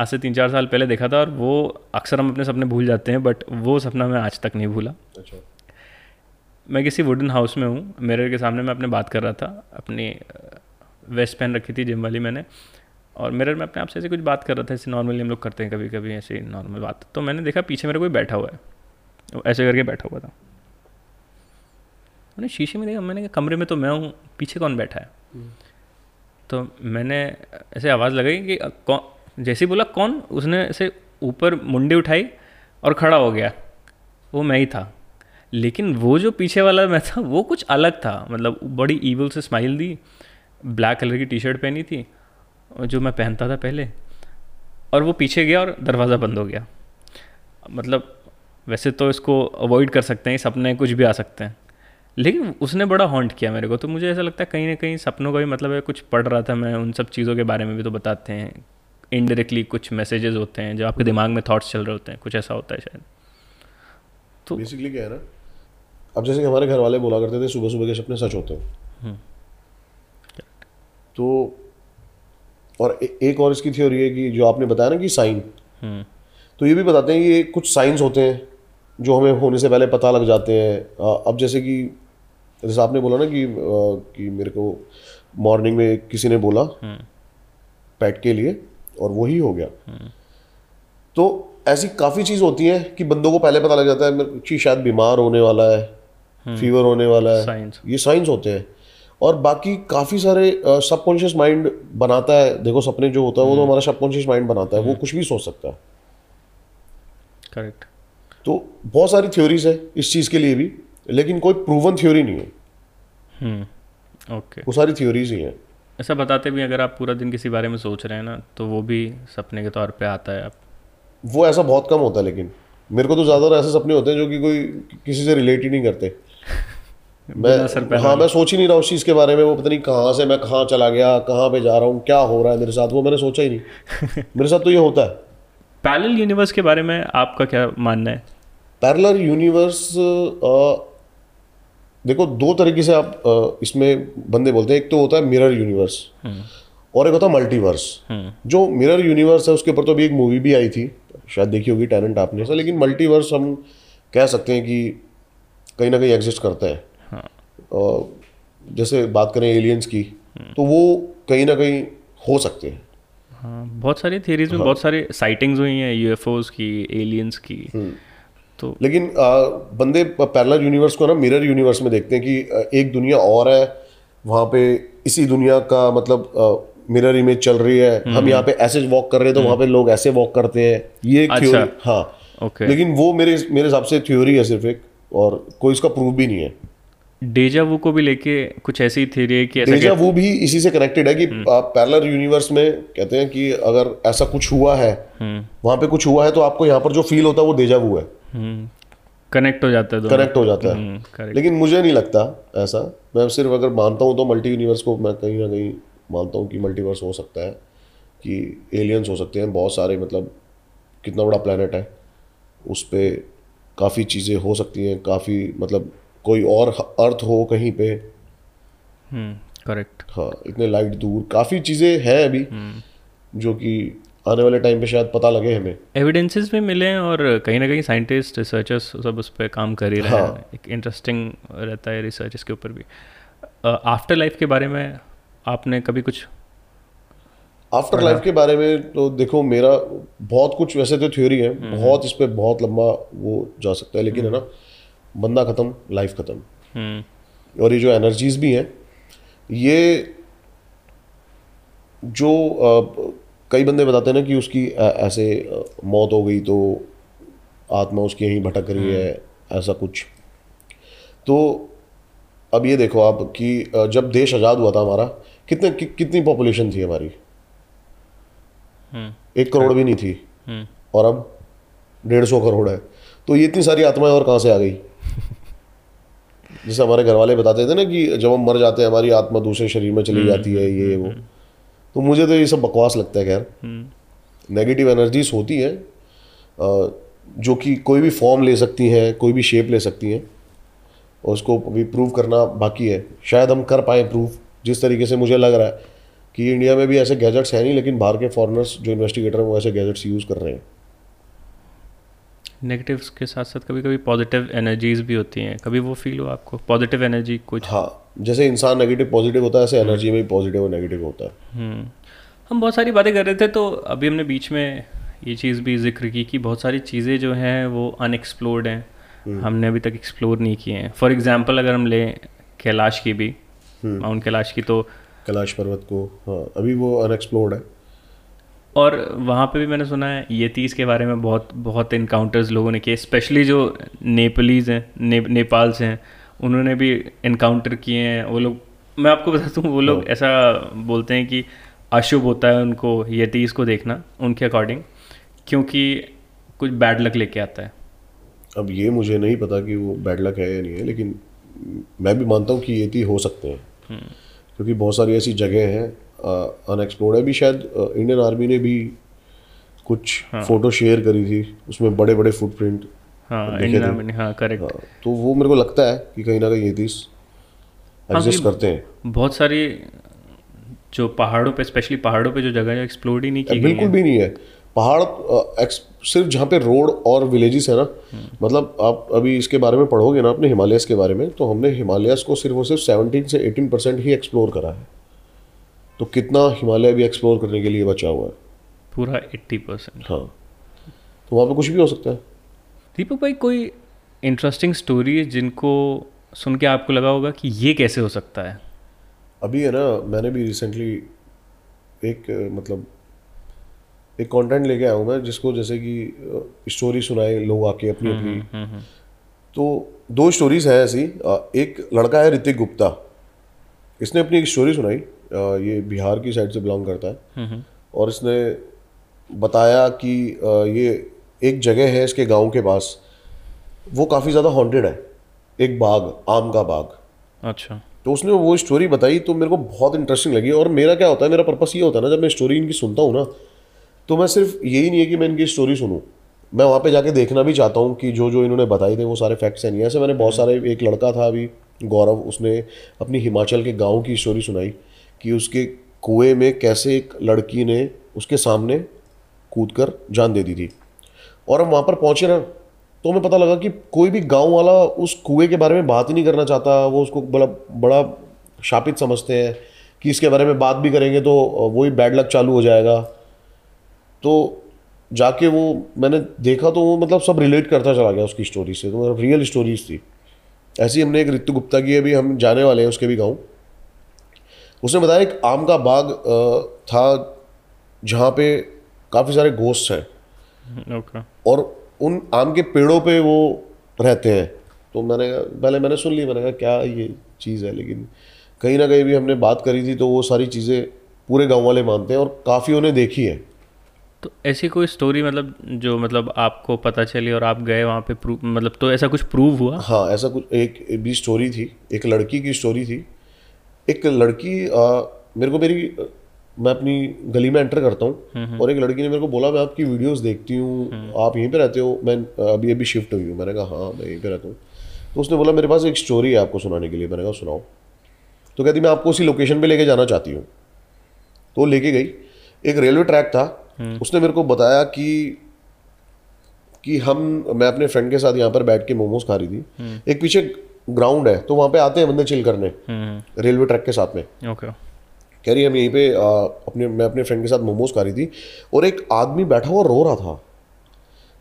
आज से तीन चार साल पहले देखा था और वो अक्सर हम अपने सपने भूल जाते हैं बट वो सपना मैं आज तक नहीं भूला। अच्छा। मैं किसी वुडन हाउस में हूँ मेरे के सामने मैं अपने बात कर रहा था अपनी वेस्ट पहन रखी थी जिम वाली मैंने। और मिरर में अपने आप से ऐसे कुछ बात कर रहा था ऐसे नॉर्मली हम लोग करते हैं कभी कभी ऐसे नॉर्मल बात। तो मैंने देखा पीछे मेरे कोई बैठा हुआ है। वो ऐसे करके बैठा हुआ था। मैंने शीशे में देखा मैंने कहा कमरे में तो मैं हूँ पीछे कौन बैठा है? तो मैंने ऐसे आवाज़ लगाई कि कौन जैसे बोला कौन? उसने ऐसे ऊपर मुंडी उठाई और खड़ा हो गया। वो मैं ही था। लेकिन वो जो पीछे वाला मैं था वो कुछ अलग था। मतलब बड़ी ईवल से स्माइल दी ब्लैक कलर की टी शर्ट पहनी थी जो मैं पहनता था पहले और वो पीछे गया और दरवाज़ा बंद हो गया। मतलब वैसे तो इसको अवॉइड कर सकते हैं सपने कुछ भी आ सकते हैं। लेकिन उसने बड़ा हॉन्ट किया मेरे को तो मुझे ऐसा लगता है कहीं ना कहीं सपनों का भी मतलब है कुछ पढ़ रहा था मैं उन सब चीज़ों के बारे में भी तो बताते हैं। इनडायरेक्टली कुछ मैसेजेस होते हैं जो आपके दिमाग में थॉट्स चल रहे होते हैं कुछ ऐसा होता है शायद। तो बेसिकली क्या है ना अब जैसे कि हमारे घर वाले बोला करते थे सुबह सुबह के सपने सच होते हैं। हम्म। तो और ए, एक और इसकी थ्योरी है कि जो आपने बताया ना कि साइन हम्म। तो ये भी बताते हैं ये कुछ साइंस होते हैं जो हमें होने से पहले पता लग जाते हैं। अब जैसे कि जैसे आपने बोला ना कि कि मेरे को मॉर्निंग में किसी ने बोला पैट के लिए और वही हो गया। तो ऐसी काफ़ी चीज़ होती है कि बंदों को पहले पता लग जाता है कि शायद बीमार होने वाला है फीवर हम्म। होने वाला है। ये साइंस होते हैं। और बाकी काफ़ी सारे सबकॉन्शियस माइंड बनाता है। देखो सपने जो होता है वो तो हम्म। हमारा सबकॉन्शियस माइंड बनाता है। वो हम्म। कुछ भी सोच सकता है। करेक्ट तो बहुत सारी थ्योरीज है इस चीज़ के लिए भी लेकिन कोई प्रूवन थ्योरी नहीं है। ओके हम्म, वो सारी थ्योरीज ही हैं। ऐसा बताते भी अगर आप पूरा दिन किसी बारे में सोच रहे हैं ना तो वो भी सपने के तौर पे आता है आप वो ऐसा बहुत कम होता है लेकिन मेरे को तो ज़्यादातर ऐसे सपने होते हैं जो कि कोई किसी से रिलेट ही नहीं करते। मैं हाँ मैं सोच ही नहीं रहा उस चीज़ के बारे में। वो पता नहीं कहाँ से मैं कहाँ चला गया कहाँ पे जा रहा हूँ क्या हो रहा है मेरे साथ वो मैंने सोचा ही नहीं। मेरे साथ तो ये होता है। पैरल यूनिवर्स के बारे में आपका क्या मानना है? पैरलर यूनिवर्स देखो दो तरीके से आप आ, इसमें बंदे बोलते हैं। एक तो होता है मिरर यूनिवर्स हम्म। और एक होता है मल्टीवर्स हम्म। जो मिरर यूनिवर्स है उसके ऊपर तो अभी एक मूवी भी आई थी। शायद देखी होगी टैलेंट आपने। लेकिन मल्टीवर्स हम कह सकते हैं कि कहीं ना कहीं एग्जिस्ट करता हाँ। जैसे बात करें एलियंस की हम्म। तो वो कहीं ना कहीं हो सकते हैं। हाँ बहुत सारी थियरीज में हाँ। बहुत सारी साइटिंग्स हुई हैं यूएफओस की एलियंस की। तो लेकिन आ, बंदे पैरलर यूनिवर्स को ना मिरर यूनिवर्स में देखते हैं कि एक दुनिया और है वहाँ पे इसी दुनिया का मतलब मिरर इमेज चल रही है। हम हम्म। यहाँ पे ऐसे वॉक कर रहे हैं तो वहाँ पे लोग ऐसे वॉक करते हैं। ये अच्छा, थ्योरी हाँ। ओके लेकिन वो मेरे मेरे हिसाब से थ्योरी है सिर्फ़ एक और कोई इसका प्रूफ भी नहीं है। डेजा वू को भी लेके कुछ ऐसी थ्योरी है कि डेजा वू भी इसी से कनेक्टेड है कि पैरेलल हम्म। यूनिवर्स में कहते हैं कि अगर ऐसा कुछ हुआ है हम्म। वहाँ पे कुछ हुआ है तो आपको यहाँ पर जो फील होता है वो डेजा वू है कनेक्ट हम्म। हो जाता है कनेक्ट हो जाता है लेकिन मुझे नहीं लगता ऐसा मैं सिर्फ़ अगर मानता हूँ तो मल्टी यूनिवर्स को मैं कहीं ना कहीं मानता हूँ कि मल्टीवर्स हो सकता है कि एलियंस हो सकते हैं बहुत सारे मतलब कितना बड़ा प्लानट है उस पर काफ़ी चीज़ें हो सकती हैं काफ़ी मतलब कोई और अर्थ हो कहीं पे। करेक्ट हाँ इतने लाइट दूर। काफ़ी चीज़ें हैं अभी हम्म। जो कि आने वाले टाइम पे शायद पता लगे हमें। एविडेंसेस भी मिले हैं और कहीं ना कहीं साइंटिस्ट रिसर्चर्स सब उस पर काम कर ही रहे हाँ. हैं। एक इंटरेस्टिंग रहता है रिसर्च इसके ऊपर भी। आफ्टर uh, लाइफ के बारे में आपने कभी कुछ आफ्टर लाइफ के बारे में तो देखो मेरा बहुत कुछ वैसे तो थ्योरी है हम्म। बहुत इस पर बहुत लंबा वो जा सकता है लेकिन है ना बंदा ख़त्म लाइफ ख़त्म। हम्म। और ये जो एनर्जीज भी हैं ये जो आ, कई बंदे बताते हैं ना कि उसकी आ, ऐसे आ, मौत हो गई तो आत्मा उसकी यहीं भटक रही है हम्म। ऐसा कुछ। तो अब ये देखो आप कि जब देश आज़ाद हुआ था हमारा कितने कि, कितनी पॉपुलेशन थी हमारी? हम्म। एक करोड़ भी नहीं थी। और अब डेढ़ सौ करोड़ है। तो ये इतनी सारी आत्माएँ और कहाँ से आ गई? जैसे हमारे घर वाले बताते थे ना कि जब हम मर जाते हैं हमारी आत्मा दूसरे शरीर में चली हम्म, जाती है ये वो। तो मुझे तो ये सब बकवास लगता है खैर। नेगेटिव हम्म। एनर्जीज होती हैं जो कि कोई भी फॉर्म ले सकती हैं कोई भी शेप ले सकती हैं और उसको अभी प्रूव करना बाकी है। शायद हम कर पाए प्रूव जिस तरीके से मुझे लग रहा है कि इंडिया में भी ऐसे गैजेट्स हैं नहीं लेकिन बाहर के फॉरनर्स जो इन्वेस्टिगेटर हैं वो ऐसे गैजेट्स यूज़ कर रहे हैं। नेगेटिव्स के साथ साथ कभी कभी पॉजिटिव एनर्जीज भी होती हैं। कभी वो फील हो आपको? पॉजिटिव एनर्जी कुछ? हाँ जैसे इंसान नेगेटिव पॉजिटिव होता है ऐसे एनर्जी में भी पॉजिटिव और नेगेटिव होता है। हम्म। हम बहुत सारी बातें कर रहे थे तो अभी हमने बीच में ये चीज़ भी ज़िक्र की कि बहुत सारी चीज़ें जो हैं वो अनएक्सप्लोर्ड हैं। हमने अभी तक एक्सप्लोर नहीं किए हैं। फॉर एग्ज़ाम्पल अगर हम लें कैलाश की भी माउंट कैलाश की तो कैलाश पर्वत को हाँ अभी वो अनएक्सप्लोर्ड है। और वहाँ पे भी मैंने सुना है येतीस के बारे में बहुत बहुत इनकाउंटर्स लोगों ने किए स्पेशली जो नेपालीज हैं ने, नेपाल से हैं उन्होंने भी इनकाउंटर किए हैं वो लोग मैं आपको बता दूँ वो लोग ऐसा बोलते हैं कि अशुभ होता है उनको यतीस को देखना उनके अकॉर्डिंग क्योंकि कुछ बैड लक लेके आता है। अब ये मुझे नहीं पता कि वो बैड लक है या नहीं है लेकिन मैं भी मानता हूँ कि ये हो सकते हैं। क्योंकि बहुत सारी ऐसी जगह हैं अनएक्सप्लोर्ड है। भी शायद इंडियन आर्मी ने भी कुछ हाँ. फ़ोटो शेयर करी थी उसमें बड़े बड़े फुटप्रिंट हाँ हाँ करेक्ट हाँ, तो वो मेरे को लगता है कि कहीं ना कहीं ये चीज़ एग्जिस्ट हाँ, करते हैं। बहुत सारी जो पहाड़ों पे स्पेशली पहाड़ों पे जो जगह है एक्सप्लोर ही नहीं की बिल्कुल भी नहीं है। पहाड़ सिर्फ़ जहाँ पे रोड और विलेजेस है ना मतलब आप अभी इसके बारे में पढ़ोगे ना अपने हिमालयस के बारे में तो हमने हिमालयस को सिर्फ़ और सिर्फ़ सेवनटीन से एटीन परसेंट ही एक्सप्लोर करा है। तो कितना हिमालय भी एक्सप्लोर करने के लिए बचा हुआ है। पूरा एट्टी परसेंट हाँ। तो वहाँ पे कुछ भी हो सकता है। दीपक भाई कोई इंटरेस्टिंग स्टोरी है जिनको सुन के आपको लगा होगा कि ये कैसे हो सकता है? अभी है ना मैंने भी रिसेंटली एक मतलब एक कंटेंट लेके आया हूँ मैं जिसको जैसे कि स्टोरी सुनाए लोग आके अपनी हम्म, अपनी। हम्म, हम्म, तो दो स्टोरीज हैं ऐसी। एक लड़का है ऋतिक गुप्ता। इसने अपनी एक स्टोरी सुनाई। ये बिहार की साइड से बिलोंग करता है। और इसने बताया कि ये एक जगह है इसके गाँव के पास। वो काफ़ी ज़्यादा हॉन्टेड है। एक बाग आम का बाग। अच्छा। तो उसने वो स्टोरी बताई तो मेरे को बहुत इंटरेस्टिंग लगी। और मेरा क्या होता है मेरा पर्पस ये होता है ना जब मैं स्टोरी इनकी सुनता हूँ ना तो मैं सिर्फ़ यही नहीं है कि मैं इनकी स्टोरी सुनूँ। मैं वहाँ पे जाके देखना भी चाहता हूँ कि जो जो इन्होंने बताए थे वो सारे फैक्ट्स हैं नहीं। ऐसे मैंने बहुत सारे एक लड़का था अभी गौरव उसने अपनी हिमाचल के गाँव की स्टोरी सुनाई। कि उसके कुएँ में कैसे एक लड़की ने उसके सामने कूद कर जान दे दी थी। और हम वहाँ पर पहुँचे ना तो हमें पता लगा कि कोई भी गाँव वाला उस कुएँ के बारे में बात ही नहीं करना चाहता। वो उसको बड़ा बड़ा शापित समझते हैं कि इसके बारे में बात भी करेंगे तो वही बैड लक चालू हो जाएगा। तो जाके वो, मैंने देखा तो वो मतलब सब रिलेट करता चला गया उसकी स्टोरी से। तो मतलब रियल स्टोरीज थी। ऐसी हमने एक ऋतु गुप्ता की अभी हम जाने वाले हैं उसके भी गाँव। उसने बताया एक आम का बाग था जहाँ पे काफ़ी सारे गोश्त हैं। Okay. और उन आम के पेड़ों पे वो रहते हैं। तो मैंने कहा पहले मैंने सुन ली मैंने कहा क्या ये चीज़ है? लेकिन कहीं ना कहीं भी हमने बात करी थी तो वो सारी चीज़ें पूरे गाँव वाले मानते हैं और काफ़ी उन्हें देखी है। तो ऐसी कोई स्टोरी मतलब जो मतलब आपको पता चली और आप गए वहाँ पे प्रूव मतलब तो ऐसा कुछ प्रूव हुआ? हाँ ऐसा कुछ एक भी स्टोरी थी। एक लड़की की स्टोरी थी। एक लड़की आ, मेरे को मेरी मैं अपनी गली में एंटर करता हूँ और एक लड़की ने मेरे को बोला मैं आपकी वीडियोस देखती हूँ आप यहीं पे रहते हो? मैं अभी अभी शिफ्ट हुई हूँ। मैंने कहा हाँ मैं यहीं पे रहता हूँ। तो उसने बोला मेरे पास एक स्टोरी है आपको सुनाने के लिए। मैंने कहा सुनाओ। तो कहती मैं आपको उसी लोकेशन पे लेके जाना चाहती हूँ। तो लेके गई। एक रेलवे ट्रैक था। उसने मेरे को बताया कि कि हम मैं अपने फ्रेंड के साथ यहाँ पर बैठ के मोमोज खा रही थी। एक पीछे ग्राउंड है तो वहाँ पे आते हैं बंदे चिल करने रेलवे ट्रैक के साथ में। ओके कह रही हम यहीं पे आ, अपने मैं अपने फ्रेंड के साथ मोमोज खा रही थी और एक आदमी बैठा हुआ रो रहा था।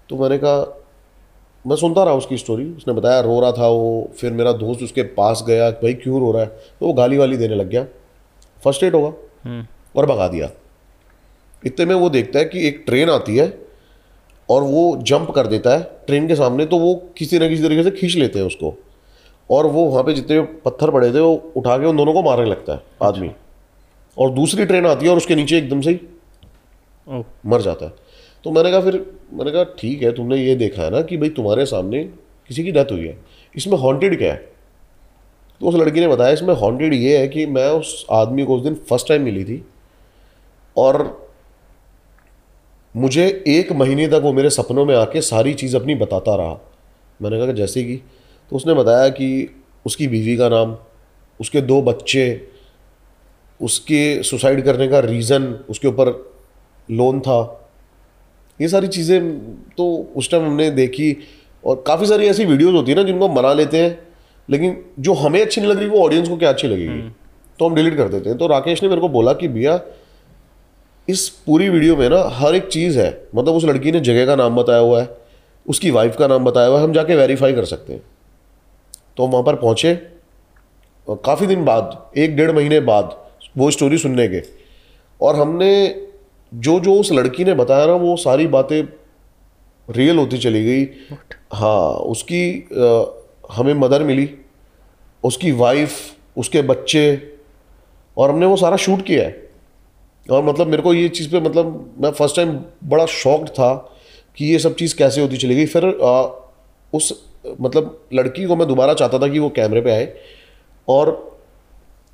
तो मैंने कहा मैं सुनता रहा उसकी स्टोरी उसने बताया रो रहा था वो फिर मेरा दोस्त उसके पास गया भाई क्यों रो रहा है? तो वो गाली वाली देने लग गया। फ़र्स्ट एड होगा। हम्म। और भगा दिया। इतने में वो देखता है कि एक ट्रेन आती है और वो जंप कर देता है ट्रेन के सामने तो वो किसी न किसी तरीके से खींच लेते हैं उसको। और वो वहाँ पे जितने पत्थर पड़े थे वो उठा के उन दोनों को मारने लगता है आदमी। और दूसरी ट्रेन आती है और उसके नीचे एकदम से ही मर जाता है। तो मैंने कहा फिर मैंने कहा ठीक है तुमने ये देखा है ना कि भाई तुम्हारे सामने किसी की डेथ हुई है। इसमें हॉन्टेड क्या है? तो उस लड़की ने बताया इसमें हॉन्टेड ये है कि मैं उस आदमी को उस दिन फ़र्स्ट टाइम मिली थी और मुझे एक महीने तक वो मेरे सपनों में आके सारी चीज़ अपनी बताता रहा। मैंने कहा कि जैसे कि तो उसने बताया कि उसकी बीवी का नाम उसके दो बच्चे उसके सुसाइड करने का रीज़न उसके ऊपर लोन था। ये सारी चीज़ें तो उस टाइम हमने देखी और काफ़ी सारी ऐसी वीडियोस होती है ना जिनको हम बना लेते हैं लेकिन जो हमें अच्छी नहीं लग रही वो ऑडियंस को क्या अच्छी लगेगी? तो हम डिलीट कर देते हैं। तो राकेश ने मेरे को बोला कि भैया इस पूरी वीडियो में ना हर एक चीज़ है मतलब उस लड़की ने जगह का नाम बताया हुआ है उसकी वाइफ का नाम बताया हुआ है हम जाके वेरीफाई कर सकते हैं। तो हम वहाँ पर पहुँचे। काफ़ी दिन बाद एक डेढ़ महीने बाद वो स्टोरी सुनने के और हमने जो जो उस लड़की ने बताया ना वो सारी बातें रियल होती चली गई। हाँ उसकी आ, हमें मदर मिली उसकी वाइफ उसके बच्चे और हमने वो सारा शूट किया है। और मतलब मेरे को ये चीज़ पे मतलब मैं फ़र्स्ट टाइम बड़ा शॉक्ड था कि ये सब चीज़ कैसे होती चली गई। फिर आ, उस मतलब लड़की को मैं दोबारा चाहता था कि वो कैमरे पे आए और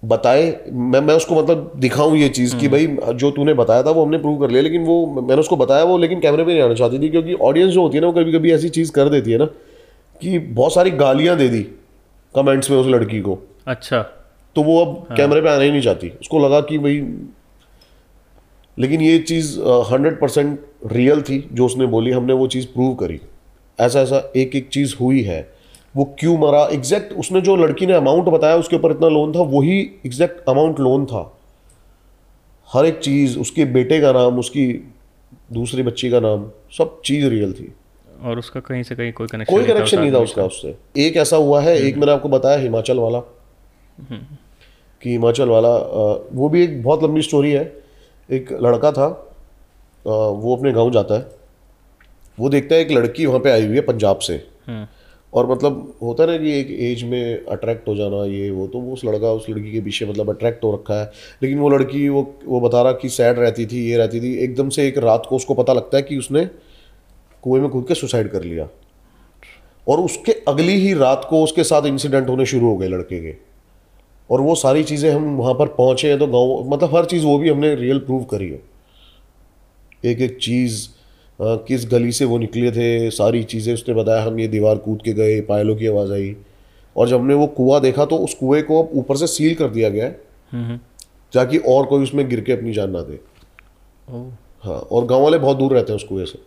बताए मैं मैं उसको मतलब दिखाऊँ ये चीज़ कि भाई जो तूने बताया था वो हमने प्रूव कर लिया लेकिन वो मैंने उसको बताया वो लेकिन कैमरे पे नहीं आना चाहती थी क्योंकि ऑडियंस जो होती है ना वो कभी कभी ऐसी चीज़ कर देती है ना कि बहुत सारी गालियाँ दे दी कमेंट्स में उस लड़की को। अच्छा। तो वो अब हाँ। कैमरे पे आना ही नहीं चाहती। उसको लगा कि भाई लेकिन ये चीज़ हंड्रेड परसेंट रियल थी जो उसने बोली हमने वो चीज़ प्रूव करी। ऐसा ऐसा एक एक चीज़ हुई है। वो क्यों मरा? एग्जैक्ट उसने जो लड़की ने अमाउंट बताया उसके ऊपर इतना लोन था वही एग्जैक्ट अमाउंट लोन था। हर एक चीज़ उसके बेटे का नाम उसकी दूसरी बच्ची का नाम सब चीज़ रियल थी। और उसका कहीं से कहीं कोई कनेक्शन कोई कनेक्शन नहीं था उसका उससे। एक ऐसा हुआ है एक मैंने आपको बताया हिमाचल वाला। कि हिमाचल वाला वो भी एक बहुत लंबी स्टोरी है। एक लड़का था वो अपने गाँव जाता है। वो देखता है एक लड़की वहाँ पे आई हुई है पंजाब से। और मतलब होता है ना कि एक एज में अट्रैक्ट हो जाना ये वो तो वो उस लड़का उस लड़की के पीछे मतलब अट्रैक्ट हो रखा है। लेकिन वो लड़की वो वो बता रहा कि सैड रहती थी ये रहती थी। एकदम से एक रात को उसको पता लगता है कि उसने कुएँ में कूद के सुसाइड कर लिया। और उसके अगली ही रात को उसके साथ इंसिडेंट होने शुरू हो गए लड़के के। और वो सारी चीज़ें हम वहाँ पर पहुँचे हैं तो गाँव मतलब हर चीज़ वो भी हमने रियल प्रूव करी है। एक एक चीज़ किस गली से वो निकले थे सारी चीज़ें उसने बताया हम ये दीवार कूद के गए पायलों की आवाज़ आई। और जब हमने वो कुआँ देखा तो उस कुएँ को अब ऊपर से सील कर दिया गया है ताकि और कोई उसमें गिर के अपनी जान ना दे। हाँ और गाँव वाले बहुत दूर रहते हैं उस कुएँ से।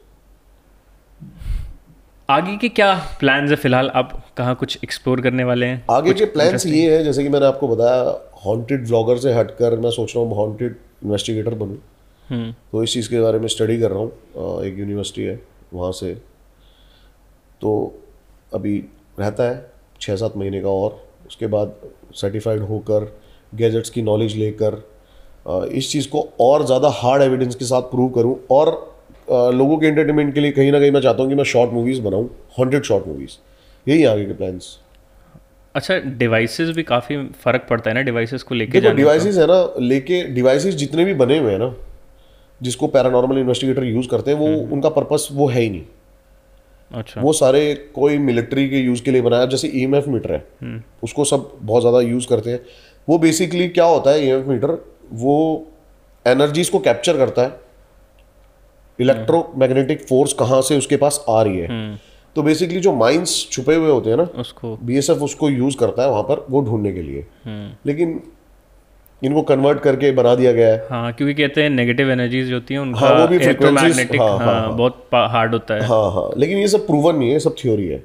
आगे के क्या प्लान्स है फ़िलहाल? आप कहाँ कुछ एक्सप्लोर करने वाले हैं? आगे के प्लान्स ये है जैसे कि मैंने आपको बताया हॉन्टेड व्लॉगर से हटकर मैं सोच रहा हूँ हॉन्टेड इन्वेस्टिगेटर बनूँ। तो इस चीज़ के बारे में स्टडी कर रहा हूँ एक यूनिवर्सिटी है वहाँ से। तो अभी रहता है छः सात महीने का और उसके बाद सर्टिफाइड होकर गैजेट्स की नॉलेज लेकर इस चीज़ को और ज़्यादा हार्ड एविडेंस के साथ प्रूव करूँ और लोगों के एंटरटेनमेंट के लिए कहीं ना कहीं मैं चाहता हूँ कि मैं शॉर्ट मूवीज़ बनाऊँ हंड्रेड शॉर्ट मूवीज़ यही आगे के प्लान्स अच्छा डिवाइसेस भी काफ़ी फ़र्क पड़ता है ना डिवाइसेस को लेके। डिवाइसेस है ना लेके डिवाइसेस जितने भी बने हुए हैं ना जिसको पैरानॉर्मल इन्वेस्टिगेटर यूज़ करते हैं वो उनका पर्पस वो है ही नहीं। अच्छा। वो सारे कोई मिलिट्री के यूज़ के लिए बनाया जैसे ईएमएफ मीटर है उसको सब बहुत ज़्यादा यूज़ करते हैं। वो बेसिकली क्या होता है ईएमएफ मीटर वो एनर्जीज को कैप्चर करता है। इलेक्ट्रोमैग्नेटिक फोर्स कहाँ से उसके पास आ रही है। तो बेसिकली जो माइंस छुपे हुए होते हैं ना उसको। बीएसएफ उसको यूज़ करता है वहाँ पर वो ढूँढने के लिए। हम्म। लेकिन इनको कन्वर्ट करके बना दिया गया है। हाँ क्योंकि कहते हैं नेगेटिव एनर्जीज जो होती हैं उनका हाँ, वो भी इलेक्ट्रोमैग्नेटिक हाँ, हाँ, हाँ, बहुत हार्ड होता है। हाँ हाँ लेकिन ये सब प्रूवन नहीं है सब थ्योरी है।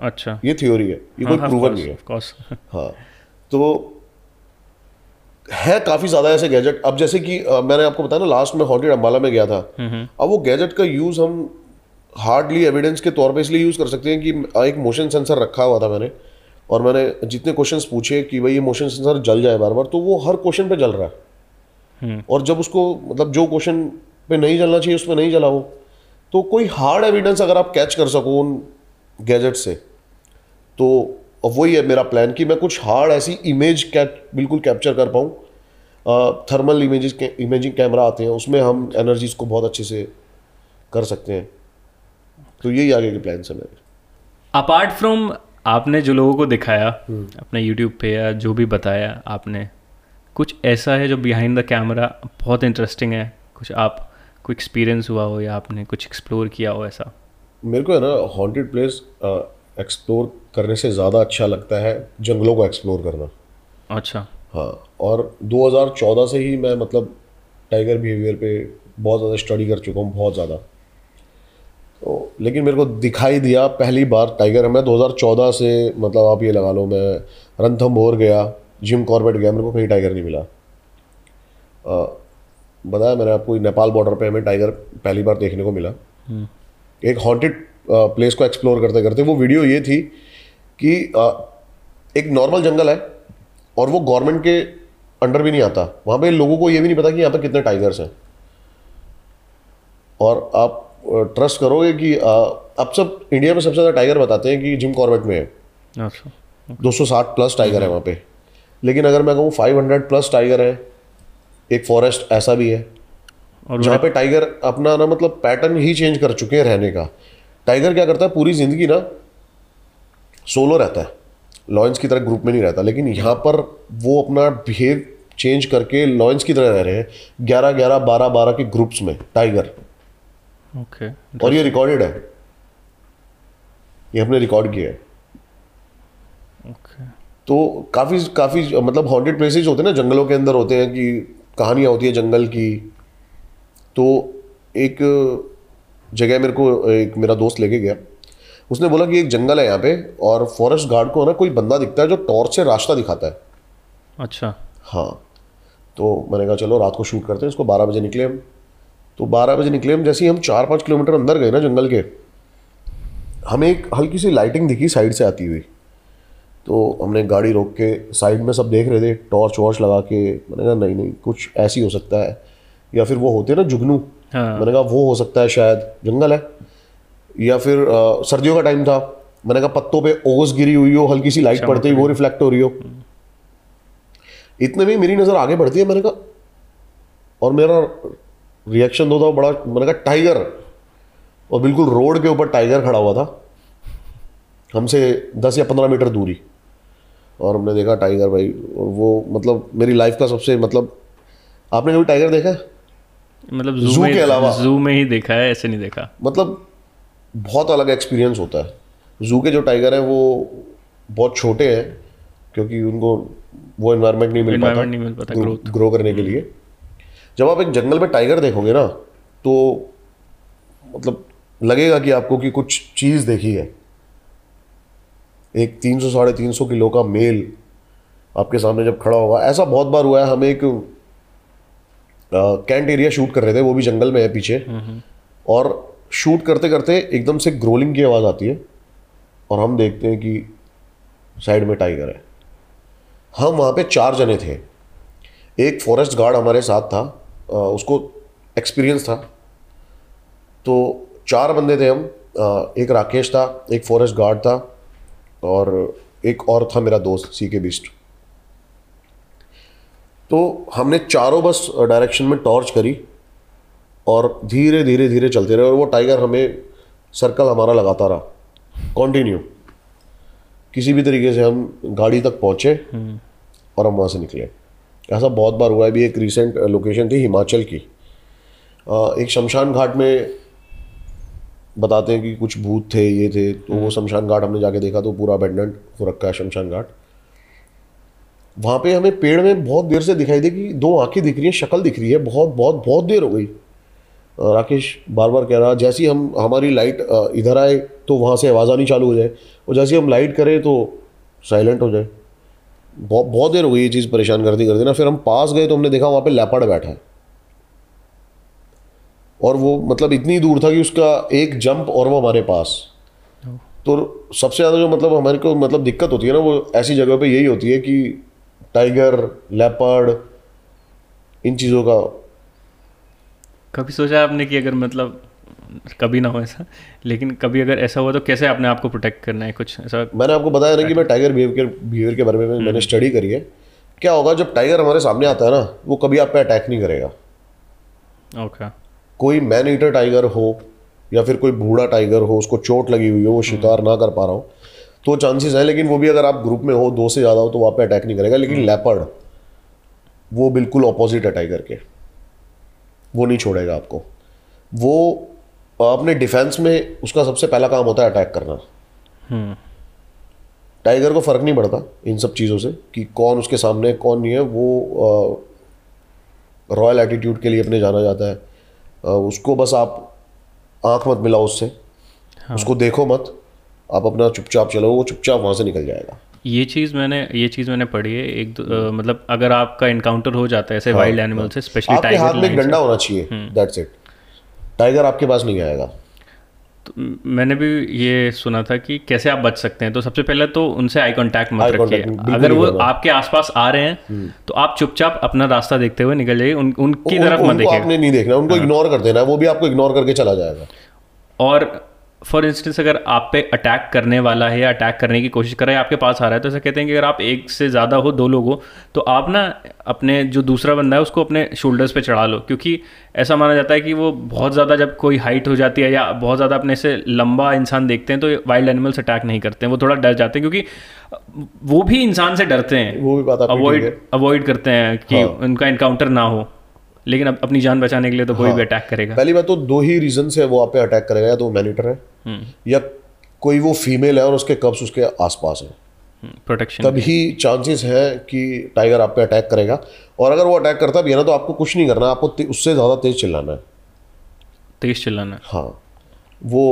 अच्छा। ये थ्योरी है ये कोई प्रूवन नहीं है। कोर्स हाँ तो है काफ़ी ज़्यादा ऐसे गैजेट अब जैसे कि अ, मैंने आपको बताया ना लास्ट में हॉन्टेड अम्बाला में गया था। अब वो गैजेट का यूज़ हम हार्डली एविडेंस के तौर पे इसलिए यूज़ कर सकते हैं कि एक मोशन सेंसर रखा हुआ था मैंने। और मैंने जितने क्वेश्चन पूछे कि भाई ये मोशन सेंसर जल जाए बार बार तो वो हर क्वेश्चन पे जल रहा है। और जब उसको मतलब जो क्वेश्चन पे नहीं जलना चाहिए उस पर नहीं जला वो तो कोई हार्ड एविडेंस अगर आप कैच कर सको उन गैजेट से तो वही है मेरा प्लान कि मैं कुछ हार्ड ऐसी इमेज कैप बिल्कुल कैप्चर कर पाऊँ। थर्मल इमेज इमेजिंग कैमरा आते हैं उसमें हम एनर्जीज को बहुत अच्छे से कर सकते हैं। तो यही आगे के प्लान है मेरे। अपार्ट फ्रॉम आपने जो लोगों को दिखाया हम्म। अपने यूट्यूब पे या जो भी बताया आपने कुछ ऐसा है जो बिहाइंड द कैमरा बहुत इंटरेस्टिंग है? कुछ आप को एक्सपीरियंस हुआ हो या आपने कुछ एक्सप्लोर किया हो ऐसा? मेरे को है ना हॉन्टेड प्लेस एक्सप्लोर करने से ज़्यादा अच्छा लगता है जंगलों को एक्सप्लोर करना। अच्छा। हाँ और 2014 से ही मैं मतलब टाइगर बिहेवियर पे बहुत ज़्यादा स्टडी कर चुका हूँ बहुत ज़्यादा। तो लेकिन मेरे को दिखाई दिया पहली बार टाइगर मैं 2014 से मतलब आप ये लगा लो मैं रणथम्भौर गया जिम कॉर्बेट गया मेरे को कहीं टाइगर नहीं मिला। आ, बताया मैंने आपको नेपाल बॉर्डर पे हमें टाइगर पहली बार देखने को मिला। एक हॉन्टेड प्लेस को एक्सप्लोर करते करते वो वीडियो ये थी कि आ, एक नॉर्मल जंगल है और वो गवर्नमेंट के अंडर भी नहीं आता। वहाँ पे लोगों को ये भी नहीं पता कि यहाँ पे कितने टाइगर्स हैं। और आप ट्रस्ट करोगे कि अब सब इंडिया में सबसे ज़्यादा टाइगर बताते हैं कि जिम कॉर्बेट में है। दो सौ साठ प्लस टाइगर है वहाँ पे। लेकिन अगर मैं कहूँ 500 प्लस टाइगर है एक फॉरेस्ट ऐसा भी है और जहाँ पे टाइगर अपना ना मतलब पैटर्न ही चेंज कर चुके हैं रहने का। टाइगर क्या करता है पूरी ज़िंदगी ना सोलो रहता है। लॉयंस की तरह ग्रुप में नहीं रहता लेकिन यहाँ पर वो अपना बिहेव चेंज करके लॉयंस की तरह रह रहे हैं। ग्यारह ग्यारह बारह बारह के ग्रुप्स में टाइगर ओके और ये रिकॉर्डेड है। ये हमने रिकॉर्ड किया है। ओके तो काफ़ी काफ़ी मतलब हॉन्टेड प्लेसेज होते हैं ना जंगलों के अंदर होते हैं कि कहानियाँ होती है जंगल की। तो एक जगह मेरे को एक मेरा दोस्त लेके गया। उसने बोला कि एक जंगल है यहाँ पे और फॉरेस्ट गार्ड को ना कोई बंदा दिखता है जो टॉर्च से रास्ता दिखाता है। अच्छा। हाँ। तो मैंने कहा चलो रात को शूट करते हैं इसको बारह बजे निकले हम। तो बारह बजे निकले हम जैसे ही हम चार पाँच किलोमीटर अंदर गए ना जंगल के हमें एक हल्की सी लाइटिंग दिखी साइड से आती हुई। तो हमने गाड़ी रोक के साइड में सब देख रहे थे टॉर्च वॉर्च लगा के मैंने कहा नहीं नहीं कुछ ऐसी हो सकता है। या फिर वो होते हैं ना जुगनू हाँ। मैंने कहा वो हो सकता है शायद जंगल है। या फिर अ, सर्दियों का टाइम था मैंने कहा पत्तों पे ओस गिरी हुई हो हल्की सी लाइट पड़ती हुई वो रिफ्लेक्ट हो रही हो। इतने में मेरी नज़र आगे बढ़ती है मैंने कहा और मेरा रिएक्शन दो था बड़ा मैंने कहा टाइगर और बिल्कुल रोड के ऊपर टाइगर खड़ा हुआ था। हमसे दस या पंद्रह मीटर दूरी। और हमने देखा टाइगर भाई और वो मतलब मेरी लाइफ का सबसे मतलब आपने कभी टाइगर देखा है? मतलब जू में के अलावा? जू में ही देखा है ऐसे नहीं देखा। मतलब बहुत अलग एक्सपीरियंस होता है। जू के जो टाइगर हैं वो बहुत छोटे हैं क्योंकि उनको वो इन्वायरमेंट नहीं मिल पाता। नहीं मिल पाता। ग्रो करने के लिए। जब आप एक जंगल में टाइगर देखोगे ना तो मतलब लगेगा कि आपको कि कुछ चीज़ देखी है। एक तीन सौ साढ़े तीन सौ किलो का मेल आपके सामने जब खड़ा होगा। ऐसा बहुत बार हुआ है हम एक कैंट एरिया शूट कर रहे थे वो भी जंगल में है पीछे। और शूट करते करते एकदम से ग्रोलिंग की आवाज़ आती है और हम देखते हैं कि साइड में टाइगर है। हम वहाँ पे चार जने थे। एक फॉरेस्ट गार्ड हमारे साथ था। उसको एक्सपीरियंस था। तो चार बंदे थे हम। एक राकेश था एक फॉरेस्ट गार्ड था और एक और था मेरा दोस्त सी के बिस्ट तो हमने चारों बस डायरेक्शन में टॉर्च करी और धीरे धीरे धीरे चलते रहे और वो टाइगर हमें सर्कल हमारा लगाता रहा। कंटिन्यू किसी भी तरीके से हम गाड़ी तक पहुँचे और हम वहाँ से निकले। ऐसा बहुत बार हुआ है अभी एक रिसेंट लोकेशन थी हिमाचल की। एक शमशान घाट में बताते हैं कि कुछ भूत थे ये थे तो वो शमशान घाट हमने जाके देखा तो पूरा अबेंडेंट हो रखा है शमशान घाट। वहाँ पे हमें पेड़ में बहुत देर से दिखाई दे कि दो आँखें दिख रही हैं शक्ल दिख रही है बहुत बहुत बहुत देर हो गई। राकेश बार बार कह रहा जैसे ही हम हमारी लाइट इधर आए तो वहाँ से आवाज़ आनी चालू हो जाए और जैसे ही हम लाइट करें तो साइलेंट हो जाए। बहुत बहुत देर हो गई ये चीज़ परेशान करती करती ना फिर हम पास गए तो हमने देखा वहाँ पे लेपर्ड बैठा है। और वो मतलब इतनी दूर था कि उसका एक जंप और वो हमारे पास। तो सबसे ज़्यादा जो मतलब हमारे को मतलब दिक्कत होती है ना वो ऐसी जगह पे यही होती है कि टाइगर लेपर्ड इन चीज़ों का। कभी सोचा आपने कि अगर मतलब कभी ना हो ऐसा। लेकिन कभी अगर ऐसा हुआ तो कैसे अपने आप को प्रोटेक्ट करना है कुछ? ऐसा मैंने आपको बताया ना कि मैं टाइगर बिहेवियर बिहेवियर के बारे में मैंने स्टडी करी है। क्या होगा जब टाइगर हमारे सामने आता है ना वो कभी आप पे अटैक नहीं करेगा। Okay okay. कोई मैन ईटर टाइगर हो या फिर कोई बूढ़ा टाइगर हो उसको चोट लगी हुई हो वो शिकार ना कर पा रहा हो तो चांसेस हैं लेकिन वो भी अगर आप ग्रुप में हो दो से ज़्यादा हो तो वो आप पे अटैक नहीं करेगा। लेकिन लेपर्ड वो बिल्कुल अपोजिट है टाइगर के। वो नहीं छोड़ेगा आपको। वो अपने डिफेंस में उसका सबसे पहला काम होता है अटैक करना। हम्म। टाइगर को फ़र्क नहीं पड़ता इन सब चीज़ों से कि कौन उसके सामने कौन नहीं है। वो रॉयल एटीट्यूड के लिए अपने जाना जाता है। अ, उसको बस आप आँख मत मिलाओ उससे। हाँ। उसको देखो मत। आप अपना चुपचाप चलो वो चुपचाप वहाँ से निकल जाएगा। ये चीज़ मैंने ये चीज़ मैंने पढ़ी है। एक अ, मतलब अगर आपका इनकाउंटर हो जाता है ऐसे वाइल्ड एनिमल से स्पेशली आपके हाथ टाइगर में एक डंडा होना चाहिए। दैट्स इट टाइगर आपके पास नहीं आएगा। तो मैंने भी ये सुना था कि कैसे आप बच सकते हैं तो सबसे पहले तो उनसे आई कांटेक्ट मत रखिए। अगर वो। आपके आसपास आ रहे हैं तो आप चुपचाप अपना रास्ता देखते हुए निकल जाइए उन, उनकी तरफ़ मत देखिए आपने नहीं देखना उनको इग्नोर कर देना वो भी आपको इग्नोर करके चला जाएगा। और फॉर इंस्टेंस अगर आप पे अटैक करने वाला है या अटैक करने की कोशिश कर रहा है आपके पास आ रहा है तो ऐसा कहते हैं कि अगर आप एक से ज़्यादा हो दो लोग हो तो आप ना अपने जो दूसरा बंदा है उसको अपने शोल्डर्स पे चढ़ा लो। क्योंकि ऐसा माना जाता है कि वो बहुत ज़्यादा जब कोई हाइट हो जाती है या बहुत ज़्यादा अपने से लंबा इंसान देखते हैं तो वाइल्ड एनिमल्स अटैक नहीं करते हैं। वो थोड़ा डर जाते हैं क्योंकि वो भी इंसान से डरते हैं। वो भी बात अवॉइड अवॉइड करते हैं कि उनका इनकाउंटर ना हो। लेकिन अब अपनी जान बचाने के लिए तो कोई भी अटैक करेगा। पहली बात तो दो ही रीजन से वो आप पे अटैक करेगा या तो मैनिटर है हम्म। या कोई वो फीमेल है और उसके कब्स उसके आसपास है। प्रोटेक्शन तभी चांसेस है कि टाइगर आप पे अटैक करेगा। और अगर वो अटैक करता भी है ना तो आपको कुछ नहीं करना आपको उससे ज़्यादा तेज चिल्लाना है। तेज चिल्लाना। हाँ। वो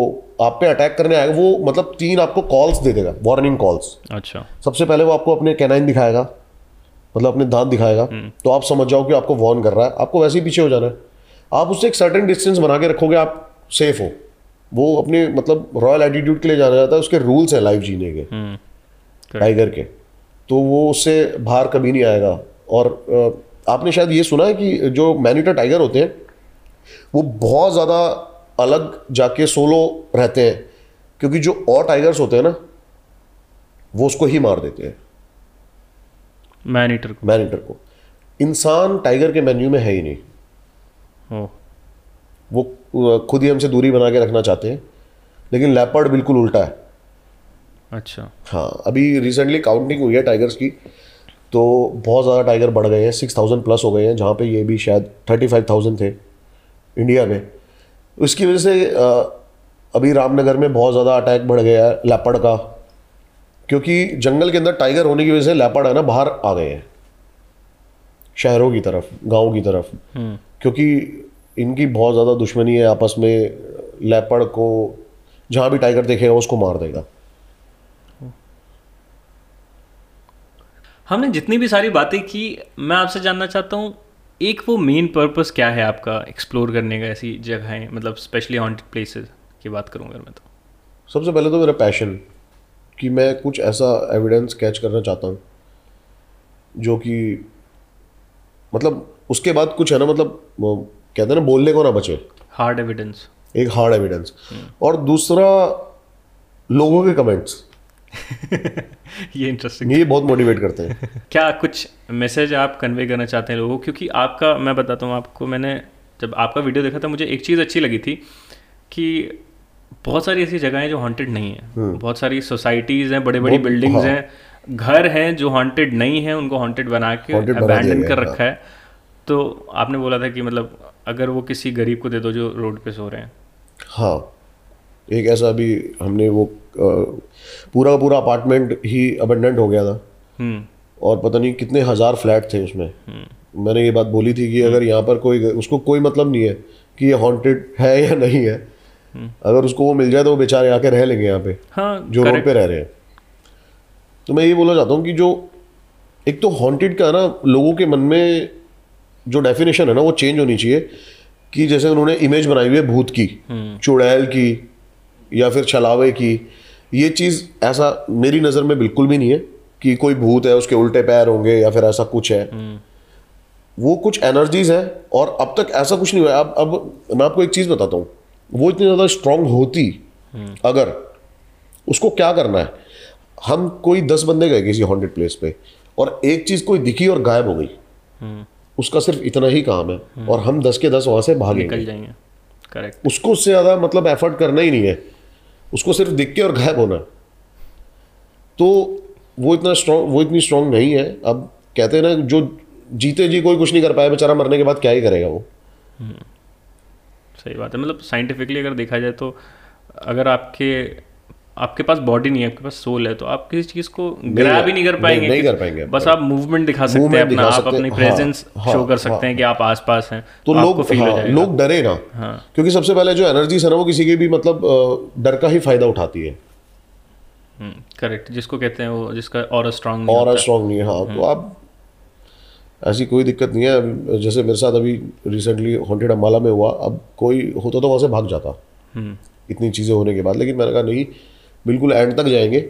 आप पे अटैक करने आएगा वो मतलब तीन आपको कॉल्स दे देगा वार्निंग कॉल्स अच्छा। सबसे पहले वो आपको अपने कैनाइन दिखाएगा मतलब अपने दांत दिखाएगा तो आप समझ जाओ कि आपको वॉर्न कर रहा है। आपको वैसे ही पीछे हो जाना है। आप उससे एक सर्टेन डिस्टेंस बना के रखोगे आप सेफ़ हो। वो अपने मतलब रॉयल एटीट्यूड के लिए जाना जाता है उसके रूल्स हैं लाइफ जीने के। हम्म। टाइगर के। तो वो उससे बाहर कभी नहीं आएगा। और आपने शायद ये सुना है कि जो मैनिटर टाइगर होते हैं वो बहुत ज़्यादा अलग जाके सोलो रहते हैं। क्योंकि जो और टाइगर्स होते हैं ना वो उसको ही मार देते हैं। मैनीटर मैनिटर को। इंसान टाइगर के मेन्यू में है ही नहीं। वो खुद ही हमसे दूरी बना के रखना चाहते हैं लेकिन लेपर्ड बिल्कुल उल्टा है। अच्छा। हाँ अभी रिसेंटली काउंटिंग हुई है टाइगर्स की तो बहुत ज़्यादा टाइगर बढ़ गए हैं सिक्स थाउज़ेंड प्लस हो गए हैं जहाँ पे ये भी शायद थर्टी फाइव थाउज़ेंड थे इंडिया में। उसकी वजह से अभी रामनगर में बहुत ज़्यादा अटैक बढ़ गया है लेपर्ड का। क्योंकि जंगल के अंदर टाइगर होने की वजह से लेपर्ड है ना बाहर आ गए हैं। शहरों की तरफ़ गाँव की तरफ़। हम्म। क्योंकि इनकी बहुत ज़्यादा दुश्मनी है आपस में लेपर्ड को जहाँ भी टाइगर देखेगा उसको मार देगा। हमने जितनी भी सारी बातें की मैं आपसे जानना चाहता हूँ एक वो मेन पर्पस क्या है आपका एक्सप्लोर करने का ऐसी जगहें मतलब स्पेशली हॉन्टेड प्लेसेस की बात करूँ अगर मैं तो? सबसे पहले तो मेरा पैशन कि मैं कुछ ऐसा एविडेंस कैच करना चाहता हूँ जो कि मतलब उसके बाद कुछ है ना मतलब कहते हैं ना बोलने को ना बचे। हार्ड एविडेंस एक हार्ड एविडेंस और दूसरा लोगों के कमेंट्स ये इंटरेस्टिंग ये बहुत मोटिवेट करते हैं। क्या कुछ मैसेज आप कन्वे करना चाहते हैं लोगों को? क्योंकि आपका मैं बताता हूँ आपको मैंने जब आपका वीडियो देखा था मुझे एक चीज़ अच्छी लगी थी कि बहुत सारी ऐसी जगह हैं जो हॉन्टेड नहीं है। बहुत सारी सोसाइटीज़ हैं बड़े बड़ी बिल्डिंग्स हाँ। हैं घर हैं जो हॉन्टेड नहीं है उनको हॉन्टेड बना के अबैंडन कर रखा है। तो आपने बोला था कि मतलब अगर वो किसी गरीब को दे दो जो रोड पे सो रहे हैं। हाँ। एक ऐसा भी हमने वो पूरा पूरा अपार्टमेंट ही अबेंडेंट हो गया था। हम्म। और पता नहीं कितने हज़ार फ्लैट थे उसमें। मैंने ये बात बोली थी कि अगर यहाँ पर कोई उसको कोई मतलब नहीं है कि ये हॉन्टेड है या नहीं है। अगर उसको वो मिल जाए तो वो बेचारे आके रह लेंगे यहाँ पे हाँ जो रोड पे रह रहे हैं। तो मैं ये बोलना चाहता हूँ कि जो एक तो हॉन्टेड का ना लोगों के मन में जो डेफिनेशन है ना वो चेंज होनी चाहिए कि जैसे उन्होंने इमेज बनाई हुई है भूत की चुड़ैल की या फिर छलावे की ये चीज़ ऐसा मेरी नज़र में बिल्कुल भी नहीं है कि कोई भूत है उसके उल्टे पैर होंगे या फिर ऐसा कुछ है। वो कुछ एनर्जीज है और अब तक ऐसा कुछ नहीं हुआ अब अब मैं आपको एक चीज़ बताता हूँ। वो इतनी ज़्यादा स्ट्रांग होती अगर उसको क्या करना है? हम कोई दस बंदे गए किसी हॉन्टेड प्लेस पे और एक चीज़ कोई दिखी और गायब हो गई। उसका सिर्फ़ इतना ही काम है और हम दस के दस वहाँ से भागेंगे। निकल जाएँगे। करेक्ट उसको उससे ज़्यादा मतलब एफर्ट करना ही नहीं है। उसको सिर्फ़ दिख के और गायब होना है। तो वो इतना स्ट्रॉन्ग वो इतनी स्ट्रांग नहीं है। अब कहते हैं ना जो जीते जी कोई कुछ नहीं कर पाया बेचारा मरने के बाद क्या ही करेगा वो? सही बात है। मतलब साइंटिफिकली अगर देखा जाए तो अगर आपके आपके पास बॉडी नहीं है आपके पास सोल है तो आप किसी चीज़ को ग्रैब ही नहीं कर पाएँगे नहीं कि- कर पाएँगे। बस आप मूवमेंट दिखा सकते हैं अपना आप अपनी प्रेजेंस हाँ, शो कर हाँ, सकते हैं कि आप आसपास हैं तो लोग फील हाँ, लोग डरे ना। हाँ। क्योंकि सबसे पहले जो एनर्जी है ना वो किसी के भी मतलब डर का ही फ़ायदा उठाती है। करेक्ट जिसको कहते हैं वो जिसका और स्ट्रांग और स्ट्रांग नहीं है हाँ हम्म। तो आप ऐसी कोई दिक्कत नहीं है। जैसे मेरे साथ अभी रिसेंटली हॉन्टेड अम्बाला में हुआ। अब कोई होता तो वहाँ से भाग जाता। हम्म, इतनी चीज़ें होने के बाद। लेकिन मैंने कहा नहीं बिल्कुल एंड तक जाएँगे।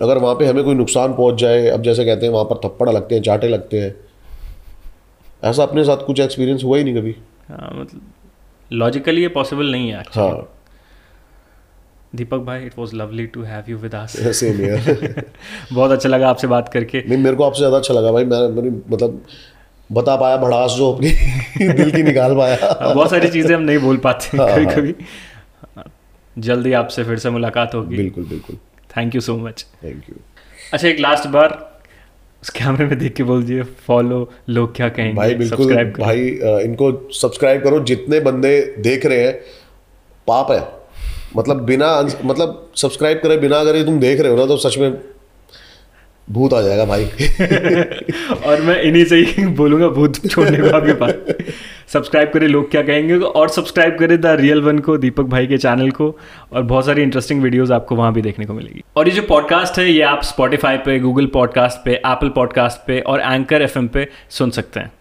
अगर वहाँ पे हमें कोई नुकसान पहुँच जाए अब जैसे कहते हैं वहाँ पर थप्पड़ लगते हैं चाटे लगते हैं। ऐसा अपने साथ कुछ एक्सपीरियंस हुआ ही नहीं कभी। हाँ मतलब लॉजिकली ये पॉसिबल नहीं है हाँ। दीपक भाई it was lovely to have you with us same here बहुत अच्छा लगा आपसे बात करके। नहीं मेरे को आपसे ज़्यादा अच्छा लगा भाई। मैं मतलब बता पाया भड़ास जो अपनी दिल की निकाल पाया। बहुत सारी चीज़ें हम नहीं बोल पाते हाँ, कभी हाँ। कभी जल्दी आपसे फिर से मुलाकात होगी। बिल्कुल बिल्कुल। Thank you so much thank you अच्छा एक लास्ट बार उस कैमरे में देख के बोल दिए फॉलो लोग क्या कहेंगे भाई बिल्कुल। भाई इनको सब्सक्राइब करो। जितने बंदे देख रहे हैं पाप है। मतलब बिना मतलब सब्सक्राइब करे, बिना अगर तुम देख रहे हो ना तो सच में भूत आ जाएगा भाई। और मैं इन्हीं से ही बोलूँगा, भूत छोड़ने को आपके पास। सब्सक्राइब करें, लोग क्या कहेंगे? और सब्सक्राइब करें द रियल वन को, दीपक भाई के चैनल को, और बहुत सारी इंटरेस्टिंग वीडियोस आपको वहाँ भी देखने को मिलेगी। और ये जो पॉडकास्ट है, ये आप स्पॉटिफाई पे गूगल पॉडकास्ट पे एप्पल पॉडकास्ट पे, और एंकर एफ़ पे सुन सकते हैं।